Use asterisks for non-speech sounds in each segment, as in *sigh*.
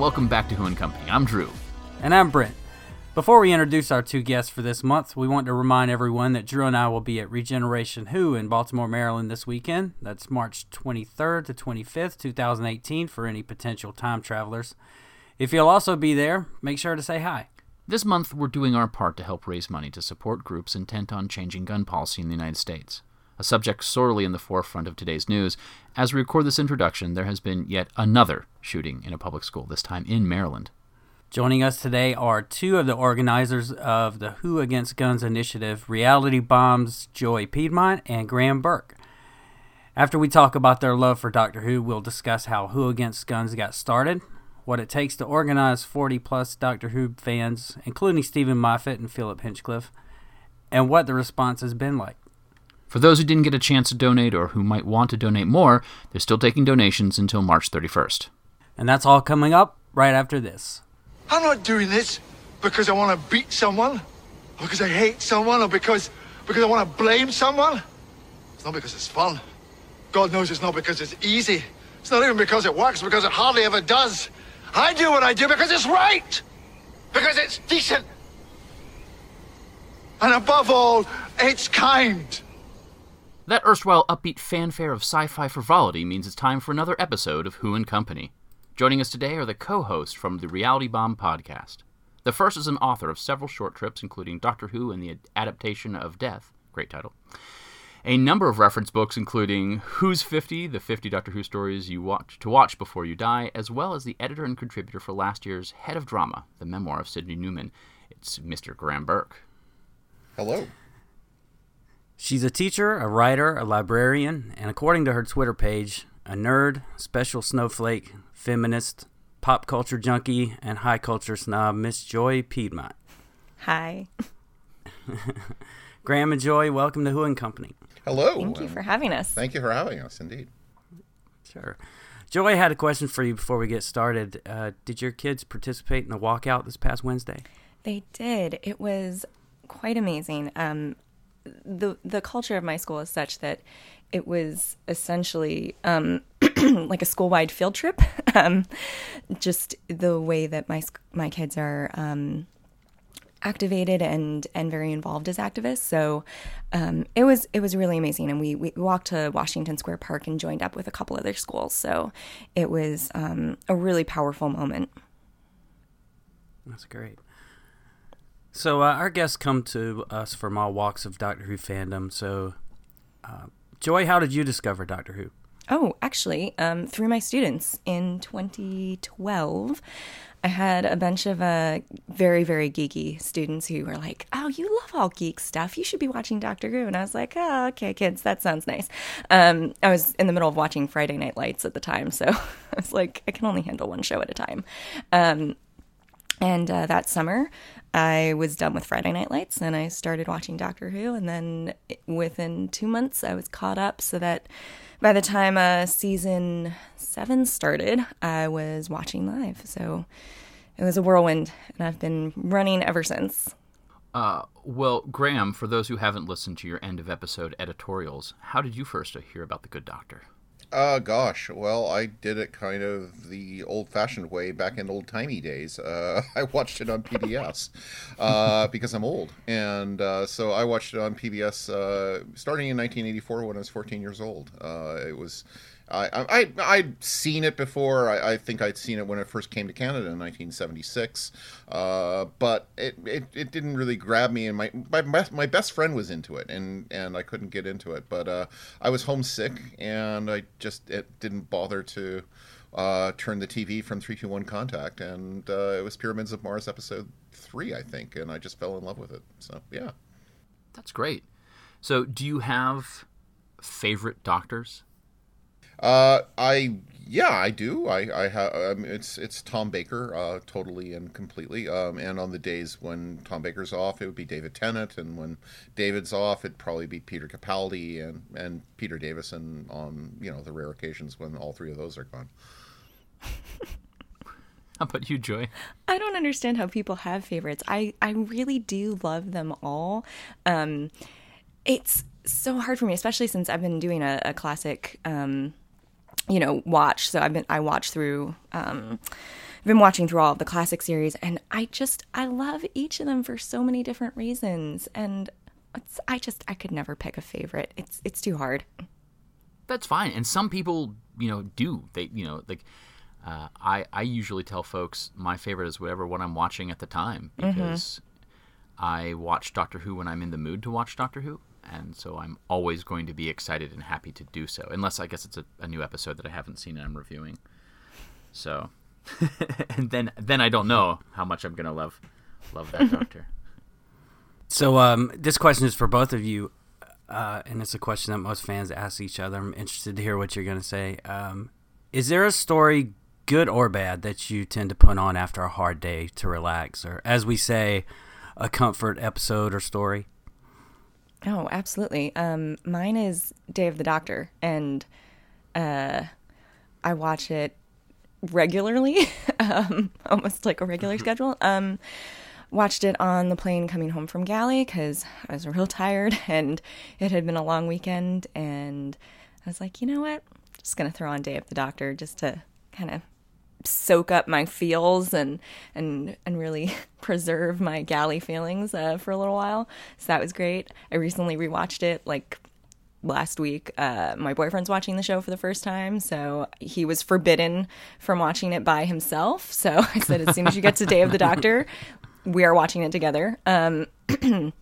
welcome back to Who and Company. I'm Drew. And I'm Brent. Before we introduce our two guests for this month, we want to remind everyone that Drew and I will be at Regeneration Who in Baltimore, Maryland this weekend. That's March 23rd to 25th, 2018, for any potential time travelers. If you'll also be there, make sure to say hi. This month, we're doing our part to help raise money to support groups intent on changing gun policy in the United States, a subject sorely in the forefront of today's news. As we record this introduction, there has been yet another shooting in a public school, this time in Maryland. Joining us today are two of the organizers of the Who Against Guns initiative, Reality Bombs Joy Piedmont and Graeme Burk. After we talk about their love for Doctor Who, we'll discuss how Who Against Guns got started, what it takes to organize 40 plus Doctor Who fans, including Steven Moffat and Philip Hinchcliffe, and what the response has been like. For those who didn't get a chance to donate or who might want to donate more, they're still taking donations until March 31st. And that's all coming up right after this. I'm not doing this because I want to beat someone, or because I hate someone, or because because I want to blame someone. It's not because it's fun. God knows it's not because it's easy. It's not even because it works, because it hardly ever does. I do what I do because it's right, because it's decent, and above all, it's kind. That erstwhile upbeat fanfare of sci fi frivolity means it's time for another episode of Who and Company. Joining us today are the co hosts from the Reality Bomb podcast. The first is an author of several short trips, including Doctor Who and the Adaptation of Death. Great title. A number of reference books, including Who's 50, the 50 Doctor Who stories you watch to watch before you die, as well as the editor and contributor for last year's Head of Drama, the memoir of Sydney Newman. It's Mr. Graeme Burk. Hello. She's a teacher, a writer, a librarian, and according to her Twitter page, a nerd, special snowflake, feminist, pop culture junkie, and high culture snob, Miss Joy Piedmont. Hi. *laughs* Graeme and Joy, welcome to Who and Company. Hello. Thank you for having us. Thank you for having us, indeed. Sure. Joy had a question for you before we get started. Uh, did your kids participate in the walkout this past Wednesday? They did. It was quite amazing. Um, the the culture of my school is such that it was essentially um, *clears throat* like a school wide field trip. *laughs* um, just the way that my my kids are um, activated and and very involved as activists. So um, it was it was really amazing, and we we walked to Washington Square Park and joined up with a couple other schools. So it was um, a really powerful moment. That's great. So uh, our guests come to us from all walks of Doctor Who fandom. So, uh, Joy, how did you discover Doctor Who? Oh, actually, um, through my students in 2012. I had a bunch of uh, very, very geeky students who were like, Oh, you love all geek stuff. You should be watching Doctor Who. And I was like, Oh, okay, kids, that sounds nice. Um, I was in the middle of watching Friday Night Lights at the time. So *laughs* I was like, I can only handle one show at a time. Um, and uh, that summer, I was done with Friday Night Lights and I started watching Doctor Who. And then within two months, I was caught up so that by the time uh, season seven started, I was watching live. So it was a whirlwind, and I've been running ever since. Uh, well, Graeme, for those who haven't listened to your end of episode editorials, how did you first hear about the Good Doctor? Uh, gosh. Well, I did it kind of the old-fashioned way back in old-timey days. Uh, *laughs* I watched it on PBS uh, because I'm old, and uh, so I watched it on PBS uh, starting in 1984 when I was 14 years old. Uh, it was I, I I'd seen it before. I, I, think I'd seen it when it first came to Canada in 1976, uh, but it, it, it didn't really grab me. And my, my my best friend was into it, and and I couldn't get into it. But uh, I was homesick, and I just it didn't bother to uh, turn the TV from 321 Contact, and uh, it was Pyramids of Mars episode three, I think, and I just fell in love with it. So yeah, that's great. So do you have favorite doctors? Uh, I yeah, I do. I I have. Um, it's it's Tom Baker, uh, totally and completely. Um, and on the days when Tom Baker's off, it would be David Tennant, and when David's off, it'd probably be Peter Capaldi and and Peter Davison. On you know the rare occasions when all three of those are gone. *laughs* How about you, Joy? I don't understand how people have favorites. I I really do love them all. Um, it's so hard for me, especially since I've been doing a, a classic. Um, you know, watch. So I've been I watch through. Um, I've been watching through all of the classic series, and I just I love each of them for so many different reasons, and it's, I just I could never pick a favorite. It's it's too hard. That's fine, and some people you know do they you know like. Uh, I I usually tell folks my favorite is whatever one I'm watching at the time because I watch Doctor Who when I'm in the mood to watch Doctor Who, and so I'm always going to be excited and happy to do so, unless I guess it's a, a new episode that I haven't seen and I'm reviewing. So, *laughs* and then then I don't know how much I'm gonna love love that *laughs* Doctor. So um, this question is for both of you, uh, and it's a question that most fans ask each other. I'm interested to hear what you're going to say. Um, is there a story, good or bad, that you tend to put on after a hard day to relax, or as we say, a comfort episode or story? Oh, absolutely. Um, mine is Day of the Doctor, and uh, I watch it regularly, *laughs* um, almost like a regular schedule. Um, watched it on the plane coming home from Gally because I was real *laughs* tired and it had been a long weekend. And I was like, you know what? Just gonna throw on Day of the Doctor just to kind of soak up my feels and and and really *laughs* preserve my gally feelings uh, for a little while. So that was great. I recently rewatched it like last week. Uh, my boyfriend's watching the show for the first time, so he was forbidden from watching it by himself. So *laughs* I said, as soon as you get to Day of the Doctor, we are watching it together. Um, *clears throat*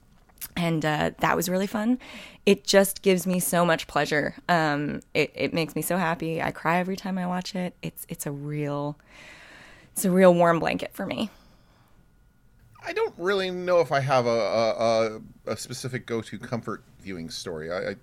and uh, that was really fun. It just gives me so much pleasure. Um, it, it makes me so happy. I cry every time I watch it. It's it's a real it's a real warm blanket for me. I don't really know if I have a a, a, specific go-to comfort viewing story. I, I,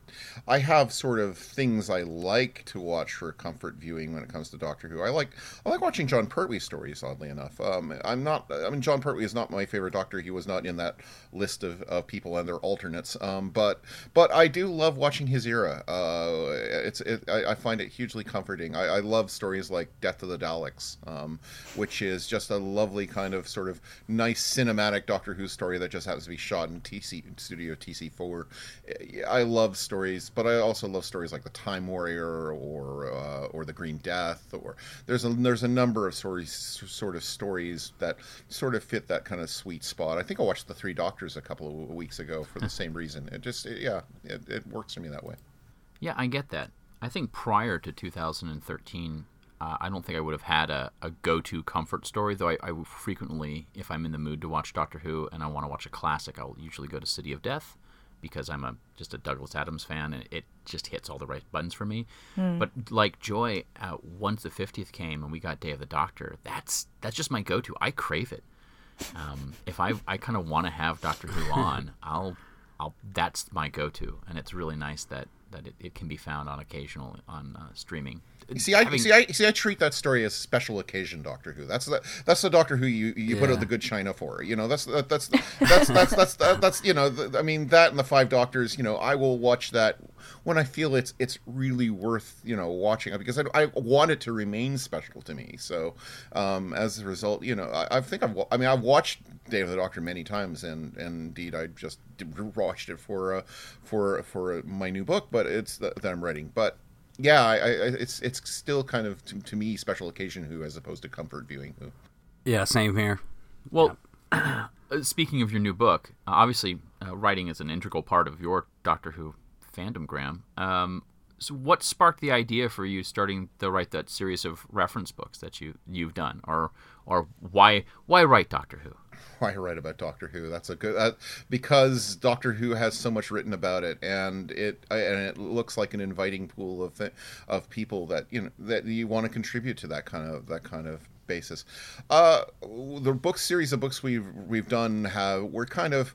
I have sort of things I like to watch for comfort viewing when it comes to Doctor Who. I like I like watching Jon Pertwee stories. Oddly enough, um, I'm not. I mean, Jon Pertwee is not my favorite Doctor. He was not in that list of, of people and their alternates. Um, but but I do love watching his era. Uh, it's it, I, I find it hugely comforting. I, I love stories like Death of the Daleks, um, which is just a lovely kind of sort of nice cinematic Doctor Who story that just happens to be shot in TC Studio TC4 I love stories, but I also love stories like the Time Warrior or uh, or the Green Death. Or there's a there's a number of stories, sort of stories that sort of fit that kind of sweet spot. I think I watched the Three Doctors a couple of weeks ago for the same reason. It just it, yeah, it, it works for me that way. Yeah, I get that. I think prior to 2013, uh, I don't think I would have had a, a go to comfort story, though I, I frequently, if I'm in the mood to watch Doctor Who and I want to watch a classic, I'll usually go to City of Death because I'm a just a Douglas Adams fan and it just hits all the right buttons for me. But like Joy, uh, once the 50th came and we got Day of the Doctor, that's that's just my go to. I crave it. Um, if I I kind of want to have Doctor Who *laughs* on, I'll I'll that's my go to, and it's really nice that that it, it can be found on occasional on uh, streaming. You see, I Having- see, I see. I treat that story as special occasion Doctor Who. That's the that's the Doctor Who you you put Yeah. out the good china for. You know, that's that's that's that's that's that's, that's, that's you know. The, I mean, that and the Five Doctors. You know, I will watch that when I feel it's it's really worth you know watching because I, I want it to remain special to me. So um, as a result, you know, I, I think I've I mean I've watched Day of the Doctor many times, and and indeed I just watched it for uh, for for my new book, but it's that, that I'm writing, but yeah, I, I, it's it's still kind of to, to me special occasion who as opposed to comfort viewing who. Yeah, same here. Well, *clears throat* uh, speaking of your new book, uh, obviously uh, writing is an integral part of your Doctor Who fandom, Graeme. Um, so, what sparked the idea for you starting to write that series of reference books that you you've done, or or why why write Doctor Who? *laughs* Why I write about Doctor Who? That's a good uh, because Doctor Who has so much written about it, and it and it looks like an inviting pool of of people that you know that you want to contribute to that kind of that kind of basis. Uh, the book series of books we've we've done have we're kind of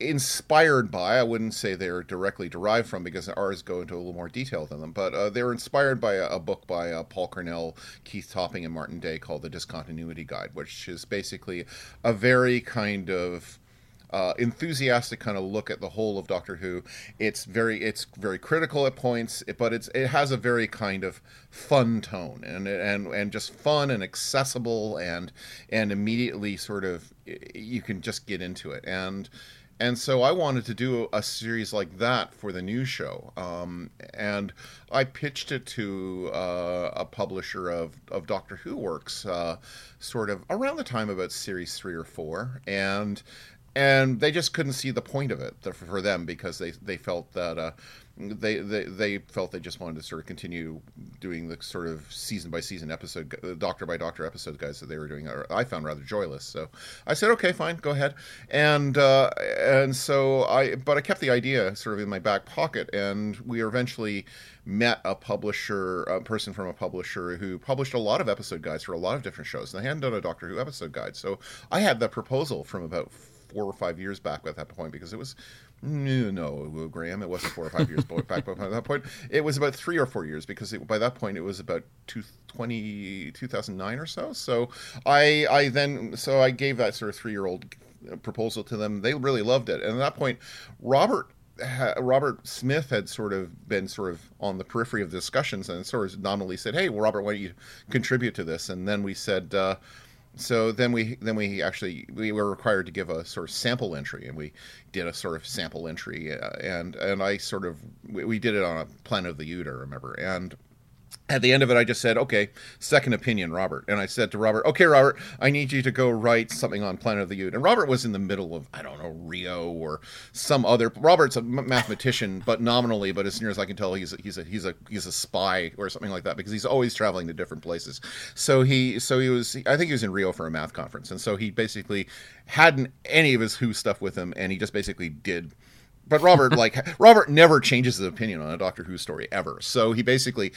inspired by i wouldn't say they're directly derived from because ours go into a little more detail than them but uh, they're inspired by a, a book by uh, paul cornell keith topping and martin day called the discontinuity guide which is basically a very kind of uh, enthusiastic kind of look at the whole of Doctor Who. It's very it's very critical at points, but it's it has a very kind of fun tone and and and just fun and accessible and and immediately sort of you can just get into it and and so I wanted to do a series like that for the new show. Um, and I pitched it to uh, a publisher of, of Doctor Who works, uh, sort of around the time about series three or four, and and they just couldn't see the point of it for them because they they felt that uh, they, they they felt they just wanted to sort of continue doing the sort of season by season episode, doctor by doctor episode guys that they were doing. I found rather joyless. So I said, okay, fine, go ahead. And uh, and so I, but I kept the idea sort of in my back pocket, and we eventually met a publisher, a person from a publisher who published a lot of episode guides for a lot of different shows, and they hadn't done a Doctor Who episode guide. So I had the proposal from about four or five years back at that point because it was no, no, Graeme, it wasn't four or five years back by that point. It was about three or four years because it, by that point it was about two, 20, 2009 or so. So I, I then, so I gave that sort of three year old proposal to them. They really loved it. And at that point, Robert Robert Smith had sort of been sort of on the periphery of discussions and sort of nominally said, "Hey, well, Robert, why don't you contribute to this?" And then we said, uh, so then we then we actually we were required to give a sort of sample entry and we did a sort of sample entry uh, and and I sort of we, we did it on a Planet of the I remember and at the end of it, I just said, okay, second opinion, Robert. And I said to Robert, okay, Robert, I need you to go write something on Planet of the Ood. And Robert was in the middle of, I don't know, Rio or some other. Robert's a mathematician, but nominally, but as near as I can tell, he's a, he's a, he's a, he's a spy or something like that because he's always traveling to different places. So he, so he was, I think he was in Rio for a math conference. And so he basically hadn't any of his Who stuff with him. And he just basically did but Robert, like *laughs* Robert, never changes his opinion on a Doctor Who story ever. So he basically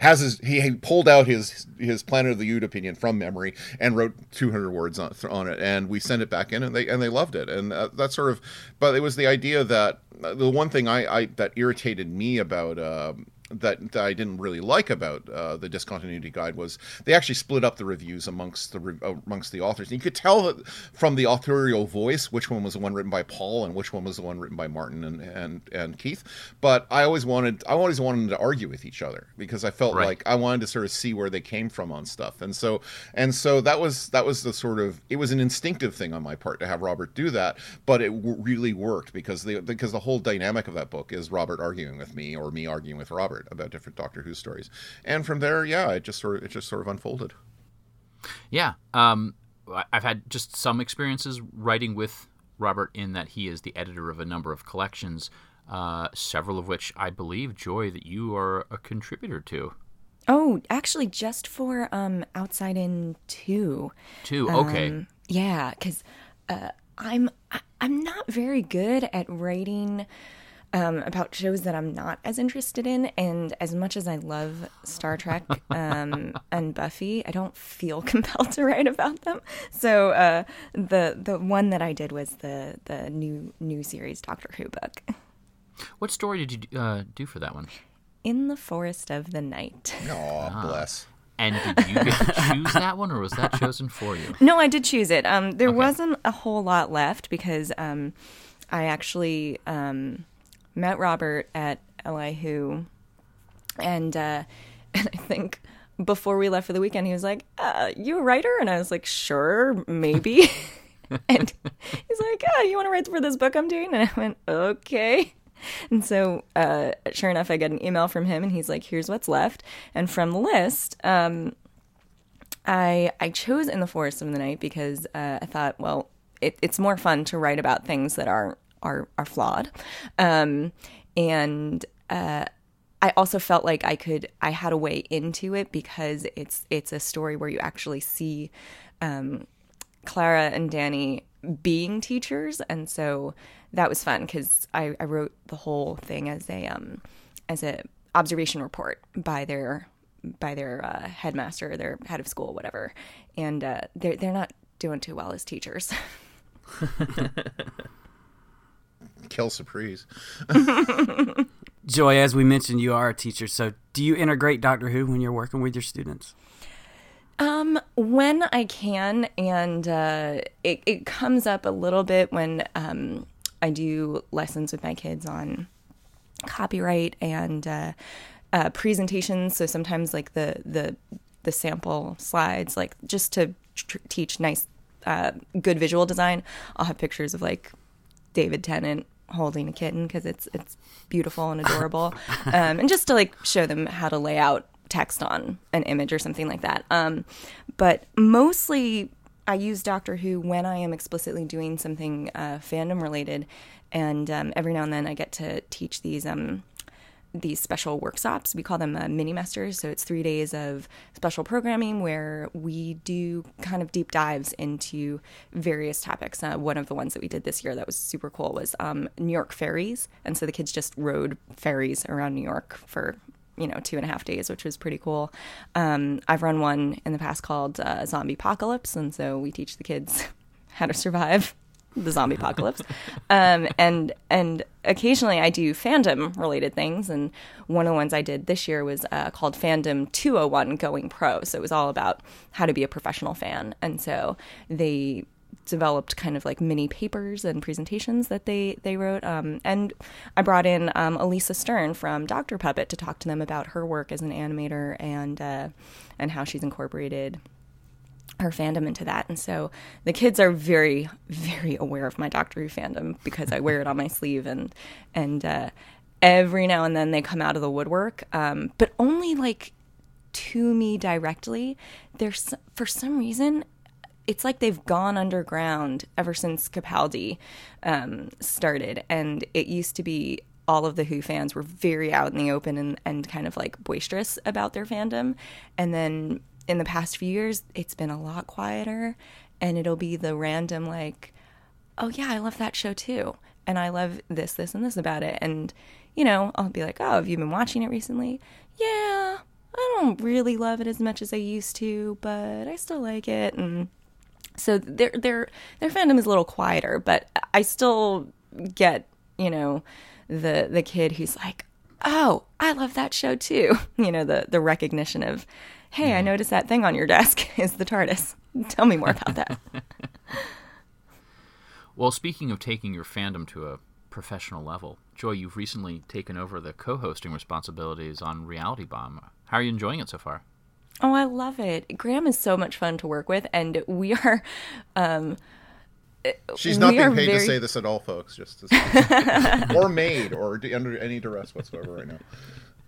has his he, he pulled out his his Planet of the Ood opinion from memory and wrote 200 words on, on it, and we sent it back in, and they and they loved it, and uh, that sort of. But it was the idea that uh, the one thing I, I that irritated me about. Um, that, that I didn't really like about uh, the discontinuity guide was they actually split up the reviews amongst the uh, amongst the authors. And you could tell from the authorial voice which one was the one written by Paul and which one was the one written by Martin and and, and Keith. But I always wanted I always wanted them to argue with each other because I felt right. like I wanted to sort of see where they came from on stuff. And so and so that was that was the sort of it was an instinctive thing on my part to have Robert do that, but it w- really worked because the because the whole dynamic of that book is Robert arguing with me or me arguing with Robert about different Doctor Who stories, and from there, yeah, it just sort of it just sort of unfolded. Yeah, um, I've had just some experiences writing with Robert in that he is the editor of a number of collections, uh, several of which I believe, Joy, that you are a contributor to. Oh, actually, just for um, Outside In Two. Two, okay. Um, yeah, because uh, I'm I'm not very good at writing um, about shows that I'm not as interested in. And as much as I love Star Trek *laughs* um, and Buffy, I don't feel *laughs* compelled to write about them. So uh, the the one that I did was the the new new series Doctor Who book. What story did you uh, do for that one? In the Forest of the Night. Oh, ah. bless. And did you get to choose that one, or was that chosen for you? *laughs* No, I did choose it. Um, there okay. wasn't a whole lot left because um, I actually um, met Robert at LI Who, and uh, *laughs* and I think before we left for the weekend, he was like, uh, "You a writer?" And I was like, "Sure, maybe." *laughs* and he's like, "Yeah, you want to write for this book I'm doing?" And I went, "Okay." And so, uh, sure enough, I get an email from him, and he's like, "Here's what's left." And from the list, um, I I chose "In the Forest of the Night" because uh, I thought, well, it, it's more fun to write about things that aren't are are flawed, um, and uh, I also felt like I could I had a way into it because it's it's a story where you actually see um, Clara and Danny being teachers, and so that was fun because I, I wrote the whole thing as a um, as a observation report by their by their uh, headmaster, their head of school, whatever, and uh, they're they're not doing too well as teachers. *laughs* *laughs* kill surprise. *laughs* Joy, as we mentioned, you are a teacher. So, do you integrate Doctor Who when you're working with your students? Um, when I can, and uh, it it comes up a little bit when um, I do lessons with my kids on copyright and uh, uh, presentations. So sometimes like the the the sample slides, like just to tr- teach nice, uh, good visual design. I'll have pictures of like David Tennant holding a kitten because it's it's beautiful and adorable, *laughs* um, and just to like show them how to lay out text on an image or something like that. Um, but mostly. I use Doctor Who when I am explicitly doing something uh, fandom related, and um, every now and then I get to teach these um, these special workshops. We call them uh, mini masters. So it's three days of special programming where we do kind of deep dives into various topics. Uh, one of the ones that we did this year that was super cool was um, New York ferries, and so the kids just rode ferries around New York for you know two and a half days, which was pretty cool. Um, I've run one in the past called uh, Zombie Apocalypse, and so we teach the kids *laughs* how to survive the zombie apocalypse. *laughs* Um, and and occasionally I do fandom related things. And one of the ones I did this year was uh, called Fandom 201 Going Pro. So it was all about how to be a professional fan. And so they developed kind of like mini papers and presentations that they they wrote. Um, and I brought in um, Alisa Stern from Doctor Puppet to talk to them about her work as an animator and uh, and how she's incorporated her fandom into that. And so the kids are very, *laughs* very aware of my Doctor Who fandom because I wear it on my sleeve and and uh, every now and then they come out of the woodwork, um, but only like to me directly. There's for some reason it's like they've gone underground ever since Capaldi um, started, and it used to be all of the Who fans were very out in the open and, and kind of like boisterous about their fandom. And then in the past few years, it's been a lot quieter, and it'll be the random, like, oh, yeah, I love that show too. And I love this, this, and this about it. And, you know, I'll be like, oh, have you been watching it recently? Yeah, I don't really love it as much as I used to, but I still like it. And so their their their fandom is a little quieter, but I still get, you know, the the kid who's like, "Oh, I love that show too." *laughs* You know, the the recognition of, "Hey, I noticed that thing on your desk *laughs* is the TARDIS. Tell me more about that." *laughs* Well, speaking of taking your fandom to a professional level, Joy, you've recently taken over the co-hosting responsibilities on Reality Bomb. How are you enjoying it so far? Oh, I love it. Graeme is so much fun to work with, and we are. Um, She's not being are paid to say this at all, folks. Just to *laughs* or made or under any duress whatsoever right now.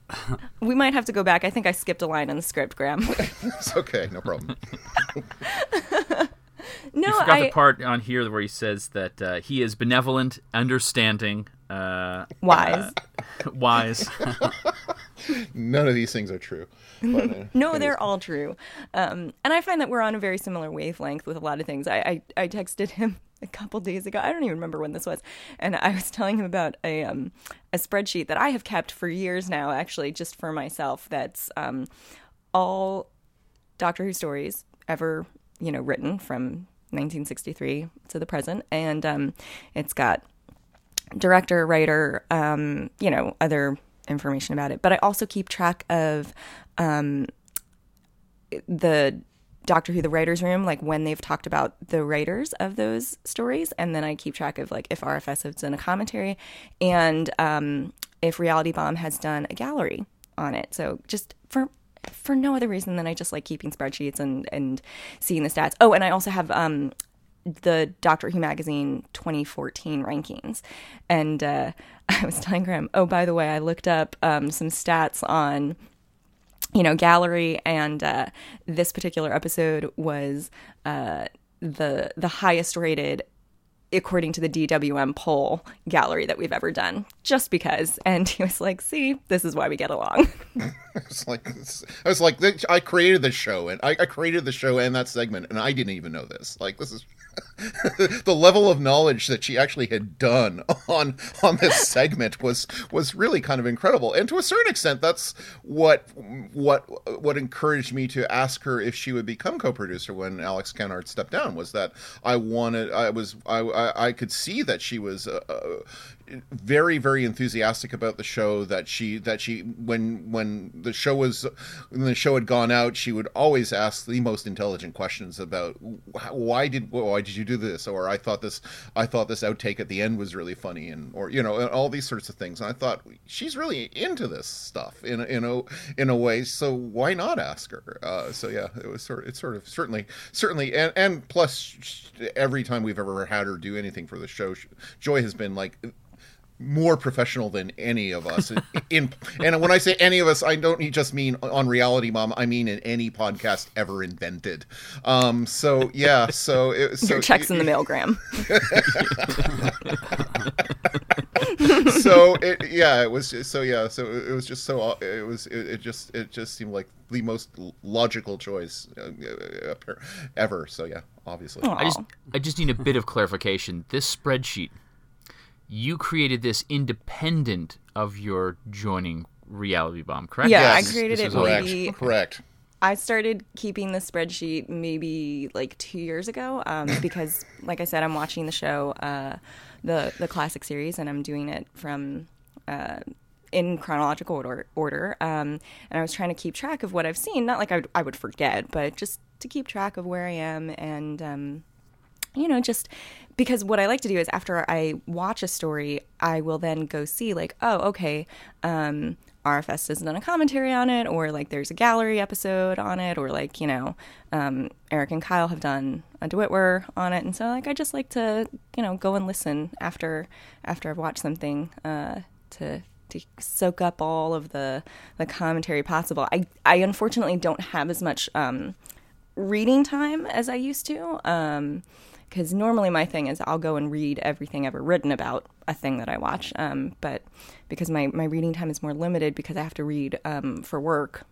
*laughs* We might have to go back. I think I skipped a line in the script, Graeme. *laughs* It's okay, no problem. *laughs* no, You forgot I the part on here where he says that uh, he is benevolent, understanding, uh, wise. wise. None of these things are true. But, uh, No, they're all true. Um, and I find that we're on a very similar wavelength with a lot of things. I, I, I texted him a couple days ago. I don't even remember when this was. And I was *laughs* telling him about a, um, a spreadsheet that I have kept for years now, actually, just for myself, that's um, all Doctor Who stories ever, you know, written from 1963 to the present. And um, it's got director, writer, um, you know, other information about it. But I also keep track of um, the Doctor Who, the writers' room, like when they've talked about the writers of those stories, and then I keep track of like if RFS has done a commentary, and um, if Reality Bomb has done a gallery on it. So just for for no other reason than I just like keeping spreadsheets and and seeing the stats. Oh, and I also have um, the Doctor Who magazine 2014 rankings, and uh, *laughs* I was telling Graeme, oh, by the way, I looked up um, some stats on you know gallery and uh, this particular episode was uh, the the highest rated according to the DWM poll gallery that we've ever done just because and he was like see this is why we get along *laughs* It's like I was like, I created the show, and I, I created the show and that segment, and I didn't even know this. Like, this is *laughs* the level of knowledge that she actually had done on on this *laughs* segment was was really kind of incredible. And to a certain extent, that's what what what encouraged me to ask her if she would become co-producer when Alex Kennard stepped down. Was that I wanted I was I I, I could see that she was uh, very very enthusiastic about the show that she that she when when the show was when the show had gone out she would always ask the most intelligent questions about why did why did you do this? or I thought this I thought this outtake at the end was really funny and or you know all these sorts of things. And I thought she's really into this stuff in a, in a in a way so why not ask her? Uh, so yeah it was sort of, it's sort of certainly certainly and and plus every time we've ever had her do anything for the show Joy has been like more professional than any of us. *laughs* in, and when I say any of us, I don't just mean on Reality Bomb. I mean in any podcast ever invented. Um, so yeah, so it, so your checks in the mail, mailgram. *laughs* so it yeah it was just, so yeah so it was just so it was it, it just it just seemed like the most logical choice uh, ever so yeah obviously Aww. i just i just need a bit of clarification this spreadsheet you created this independent of your joining Reality Bomb, correct? Yeah, yes. I created it correct. maybe. Correct. I started keeping the spreadsheet maybe like two years ago um, *laughs* because, like I said, I'm watching the show, uh, the the classic series, and I'm doing it from uh, in chronological order. order um, and I was trying to keep track of what I've seen. Not like I, I would forget, but just to keep track of where I am and um, you know, just because what I like to do is after I watch a story, I will then go see like, oh, okay, um, RFS has done a commentary on it, or like there's a gallery episode on it, or like you know, um, Eric and Kyle have done a DeWitwer on it, and so like I just like to you know go and listen after after I've watched something uh, to to soak up all of the the commentary possible. I I unfortunately don't have as much um, reading time as I used to. Um, because normally my thing is I'll go and read everything ever written about a thing that I watch. Um, but because my, my reading time is more limited because I have to read um, for work,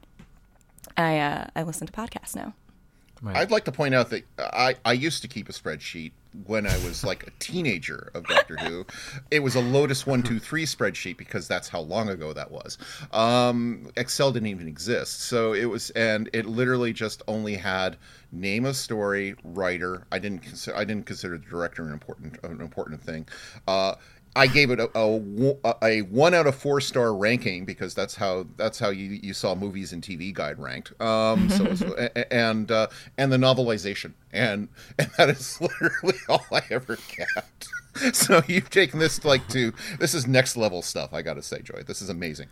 I uh, I listen to podcasts now. Right. I'd like to point out that I, I used to keep a spreadsheet when I was like a teenager of Doctor Who. It was a Lotus one two three spreadsheet because that's how long ago that was. Um, Excel didn't even exist, so it was, and it literally just only had name of story, writer. I didn't consider I didn't consider the director an important an important thing. Uh, I gave it a, a, a, one out of four star ranking because that's how that's how you, you saw movies and TV Guide ranked. Um, so, *laughs* and uh, and the novelization and and that is *laughs* literally all I ever kept. *laughs* so you've taken this like to this is next level stuff. I got to say, Joy, this is amazing.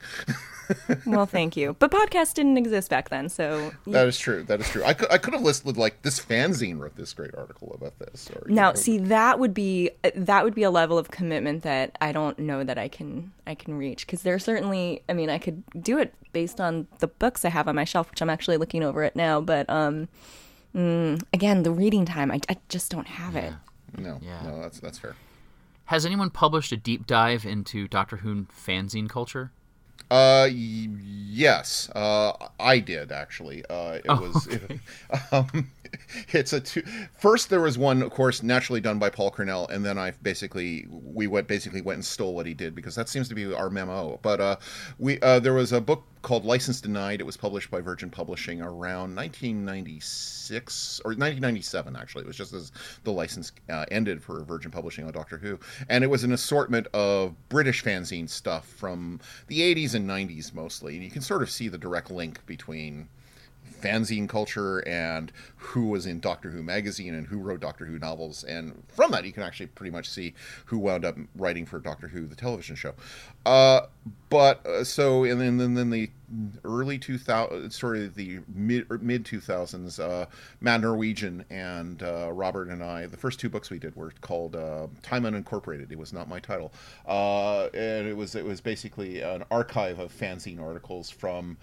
*laughs* well, thank you. But podcasts didn't exist back then, so that is true. That is true. I could I could have listed like this fanzine wrote this great article about this. Or, now, know. see that would be that would be a level of commitment that I don't know that I can I can reach because there's certainly I mean I could do it based on the books I have on my shelf, which I'm actually looking over it now, but um. Mm, again, the reading time, I, I just don't have yeah. it. No, yeah. no, that's that's fair. Has anyone published a deep dive into Doctor Who fanzine culture? Uh, yes, uh, I did actually. Uh, it oh, was. Okay. It, *laughs* um, *laughs* it's a two. First, there was one, of course, naturally done by Paul Cornell, and then I basically we went basically went and stole what he did because that seems to be our memo. But uh, we uh, there was a book called License Denied. It was published by Virgin Publishing around 1996 or 1997, actually. It was just as the license uh, ended for Virgin Publishing on Doctor Who, and it was an assortment of British fanzine stuff from the 80s and 90s mostly. And you can sort of see the direct link between fanzine culture and who was in Doctor Who magazine and who wrote Doctor Who novels. And from that, you can actually pretty much see who wound up writing for Doctor Who, the television show. Uh, but uh, so, and then, then, then the early 2000, sort of the mid er, mid 2000s, uh, Matt Norwegian and uh, Robert and I, the first two books we did were called uh, Time Unincorporated. It was not my title, uh, and it was it was basically an archive of fanzine articles from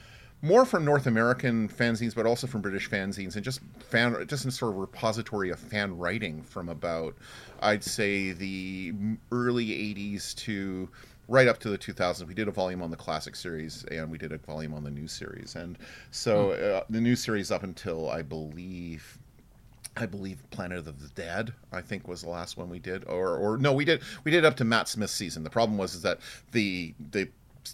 more from North American fanzines, but also from British fanzines, and just fan, just in sort of repository of fan writing from about, I'd say, the early '80s to right up to the 2000s. We did a volume on the classic series, and we did a volume on the new series, and so hmm. uh, the new series up until I believe I believe Planet of the Dead. I think was the last one we did, or or no, we did we did up to Matt Smith's season. The problem was is that the the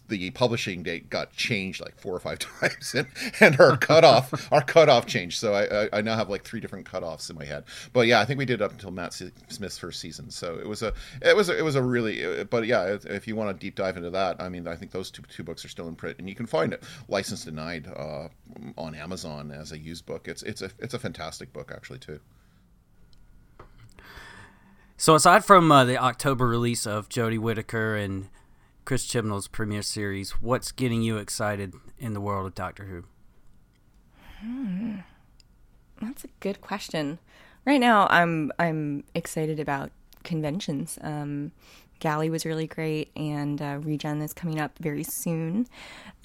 the publishing date got changed like four or five *laughs* times, and, and our cutoff *laughs* our cutoff changed. So I, I, I now have like three different cutoffs in my head. But yeah, I think we did up until Matt Smith's first season. So it was a it was a, it was a really. But yeah, if you want to deep dive into that, I mean, I think those two two books are still in print, and you can find it license denied uh, on Amazon as a used book. It's it's a it's a fantastic book actually too. So aside from uh, the October release of Jodie Whittaker and Chris Chibnall's premiere series, what's getting you excited in the world of Doctor Who? Hmm. That's a good question. Right now, I'm I'm excited about conventions. Um, Gally was really great, and uh, Regen is coming up very soon,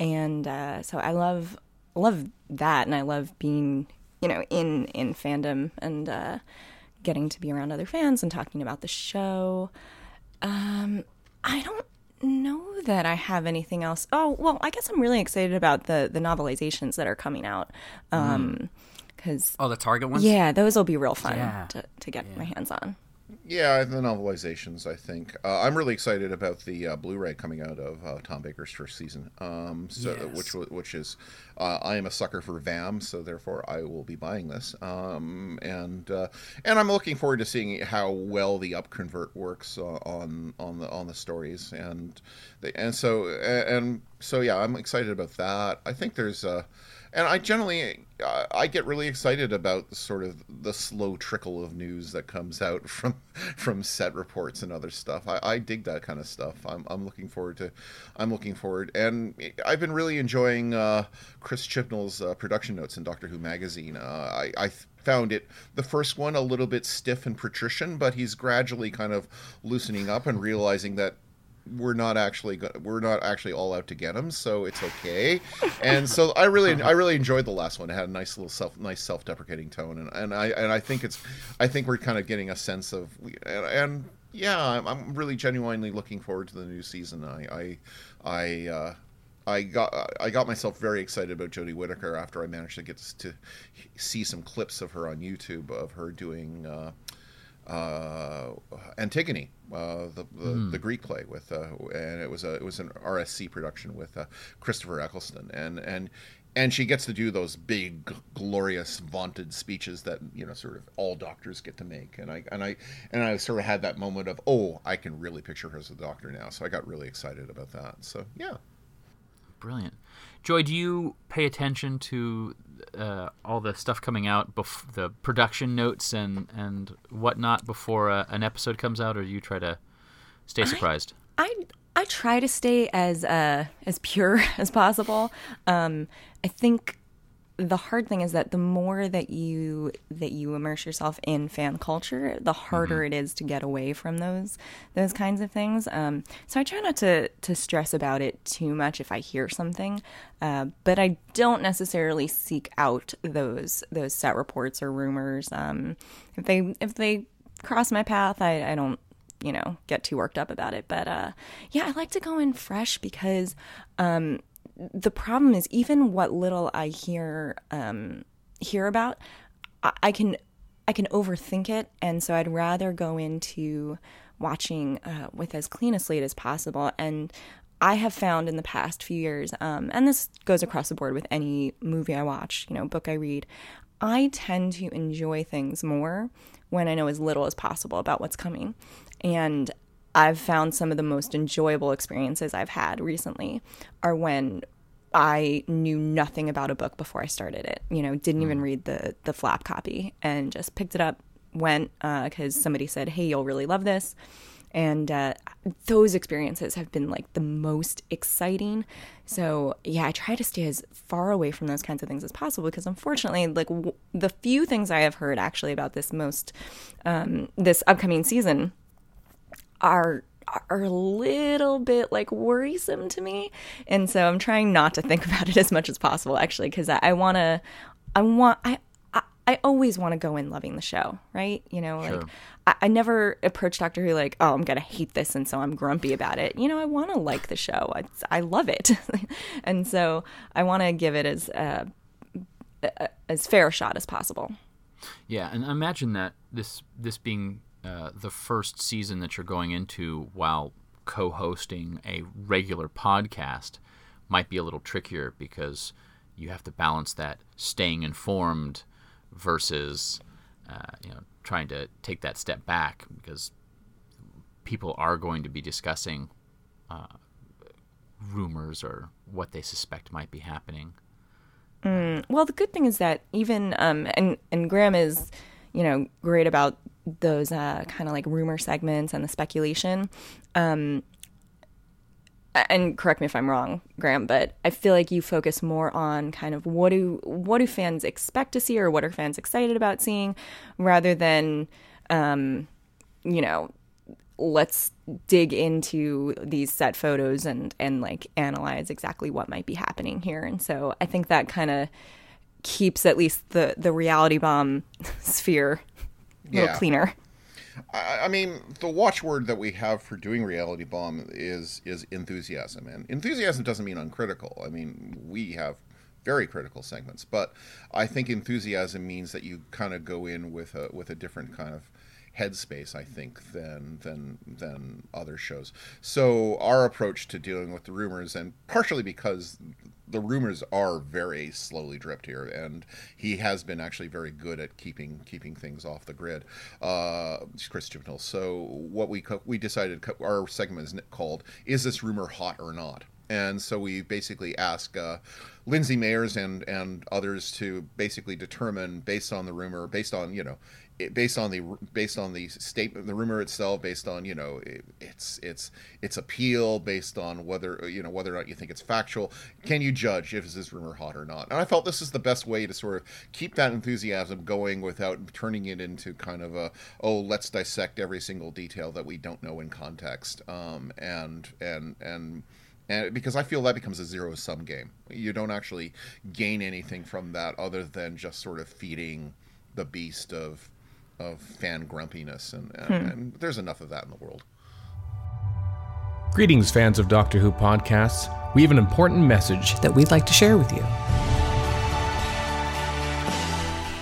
and uh, so I love love that, and I love being you know in in fandom and uh, getting to be around other fans and talking about the show. Um, I don't know that I have anything else. Oh, well, I guess I'm really excited about the the novelizations that are coming out. Um, because oh, the Target ones. Yeah, those will be real fun Yeah. to to get Yeah. my hands on. Yeah, the novelizations. I think uh, I'm really excited about the uh, Blu-ray coming out of uh, Tom Baker's first season. Um, so Yes. which which is, uh, I am a sucker for VAM, so therefore I will be buying this. Um, and uh, and I'm looking forward to seeing how well the upconvert works uh, on on the on the stories and the, and so and so yeah, I'm excited about that. I think there's uh, and I generally uh, I get really excited about sort of the slow trickle of news that comes out *laughs* from from set reports and other stuff. I, I dig that kind of stuff. I'm, I'm looking forward to I'm looking forward and I've been really enjoying uh, Chris Chibnall's uh, production notes in Doctor Who magazine. Uh, I, I found it the first one a little bit stiff and patrician, but he's gradually kind of loosening up and realizing that we're not actually go- we're not actually all out to get him, so it's okay. And so I really I really enjoyed the last one. It had a nice little self nice self deprecating tone, and, and I and I think it's I think we're kind of getting a sense of and, and yeah, I'm, I'm really genuinely looking forward to the new season. I I I. Uh, I got I got myself very excited about Jodie Whittaker after I managed to get to see some clips of her on YouTube of her doing uh, uh, Antigone, uh, the the, the Greek play with, uh, and it was a it was an RSC production with uh, Christopher Eccleston, and and and she gets to do those big, glorious, vaunted speeches that you know sort of all doctors get to make, and I and I and I sort of had that moment of oh, I can really picture her as a doctor now, so I got really excited about that. So yeah. Brilliant. Joy, do you pay attention to uh, all the stuff coming out, bef- the production notes and, and whatnot before uh, an episode comes out, or do you try to stay surprised? I I try to stay as uh, as pure *laughs* as possible. Um, I think the hard thing is that the more that you that you immerse yourself in fan culture, the harder it is to get away from those those kinds of things. Um, so I try not to to stress about it too much if I hear something, uh, but I don't necessarily seek out those those set reports or rumors. Um, if they if they cross my path, I, I don't you know get too worked up about it but uh yeah i like to go in fresh because um the problem is even what little i hear um hear about i, I can i can overthink it and so i'd rather go into watching uh, with as clean a slate as possible and I have found in the past few years, um, and this goes across the board with any movie I watch, you know, book I read, I tend to enjoy things more when I know as little as possible about what's coming. And I've found some of the most enjoyable experiences I've had recently are when I knew nothing about a book before I started it. You know, didn't even read the the flap copy and just picked it up, went because somebody said, "Hey, you'll really love this." And uh, those experiences have been like the most exciting. So yeah, I try to stay as far away from those kinds of things as possible because unfortunately, like w- the few things I have heard actually about this most um, this upcoming season are are a little bit like worrisome to me and so i'm trying not to think *laughs* about it as much as possible actually because i, I want to i want i I, I always want to go in loving the show, right? You know, like I, I never approach Doctor Who like, oh, I'm gonna hate this, and so I'm grumpy about it. You know, I want to like the show. It's, I love it, *laughs* and so I want to give it as uh, a- as fair a shot as possible. Yeah, and imagine that this this being uh, the first season that you're going into while co-hosting a regular podcast might be a little trickier because you have to balance that staying informed versus uh, you know trying to take that step back because people are going to be discussing uh, rumors or what they suspect might be happening. Well, the good thing is that even um, and and Graeme is, you know, great about those uh, kind of like rumor segments and the speculation. Um, and correct me if I'm wrong, Graeme, but I feel like you focus more on kind of what do what do fans expect to see or what are fans excited about seeing, rather than, um, you know, let's dig into these set photos and and like analyze exactly what might be happening here. And so I think that kind of keeps at least the the Reality Bomb *laughs* sphere a little Yeah. cleaner. I, I mean, the watchword that we have for doing Reality Bomb is is enthusiasm, and enthusiasm doesn't mean uncritical. I mean, we have very critical segments, but I think enthusiasm means that you kind of go in with a with a different kind of headspace I think than than than other shows. So our approach to dealing with the rumors and partially because the rumors are very slowly dripped here and he has been actually very good at keeping keeping things off the grid. Uh Chris Chibnall. So what we co- we decided co- our segment is called is this rumor hot or not? And so we basically ask uh, Lindsay Mayers and and others to basically determine based on the rumor, based on you know, it, based on the based on the statement, the rumor itself, based on you know it, its its its appeal, based on whether you know whether or not you think it's factual. Can you judge if is this rumor hot or not? And I felt this is the best way to sort of keep that enthusiasm going without turning it into kind of a oh let's dissect every single detail that we don't know in context. Um, and and and and because I feel that becomes a zero sum game. You don't actually gain anything from that other than just sort of feeding the beast of of fan grumpiness, and, and, and there's enough of that in the world. Greetings, fans of Doctor Who podcasts. We have an important message. that we'd like to share with you.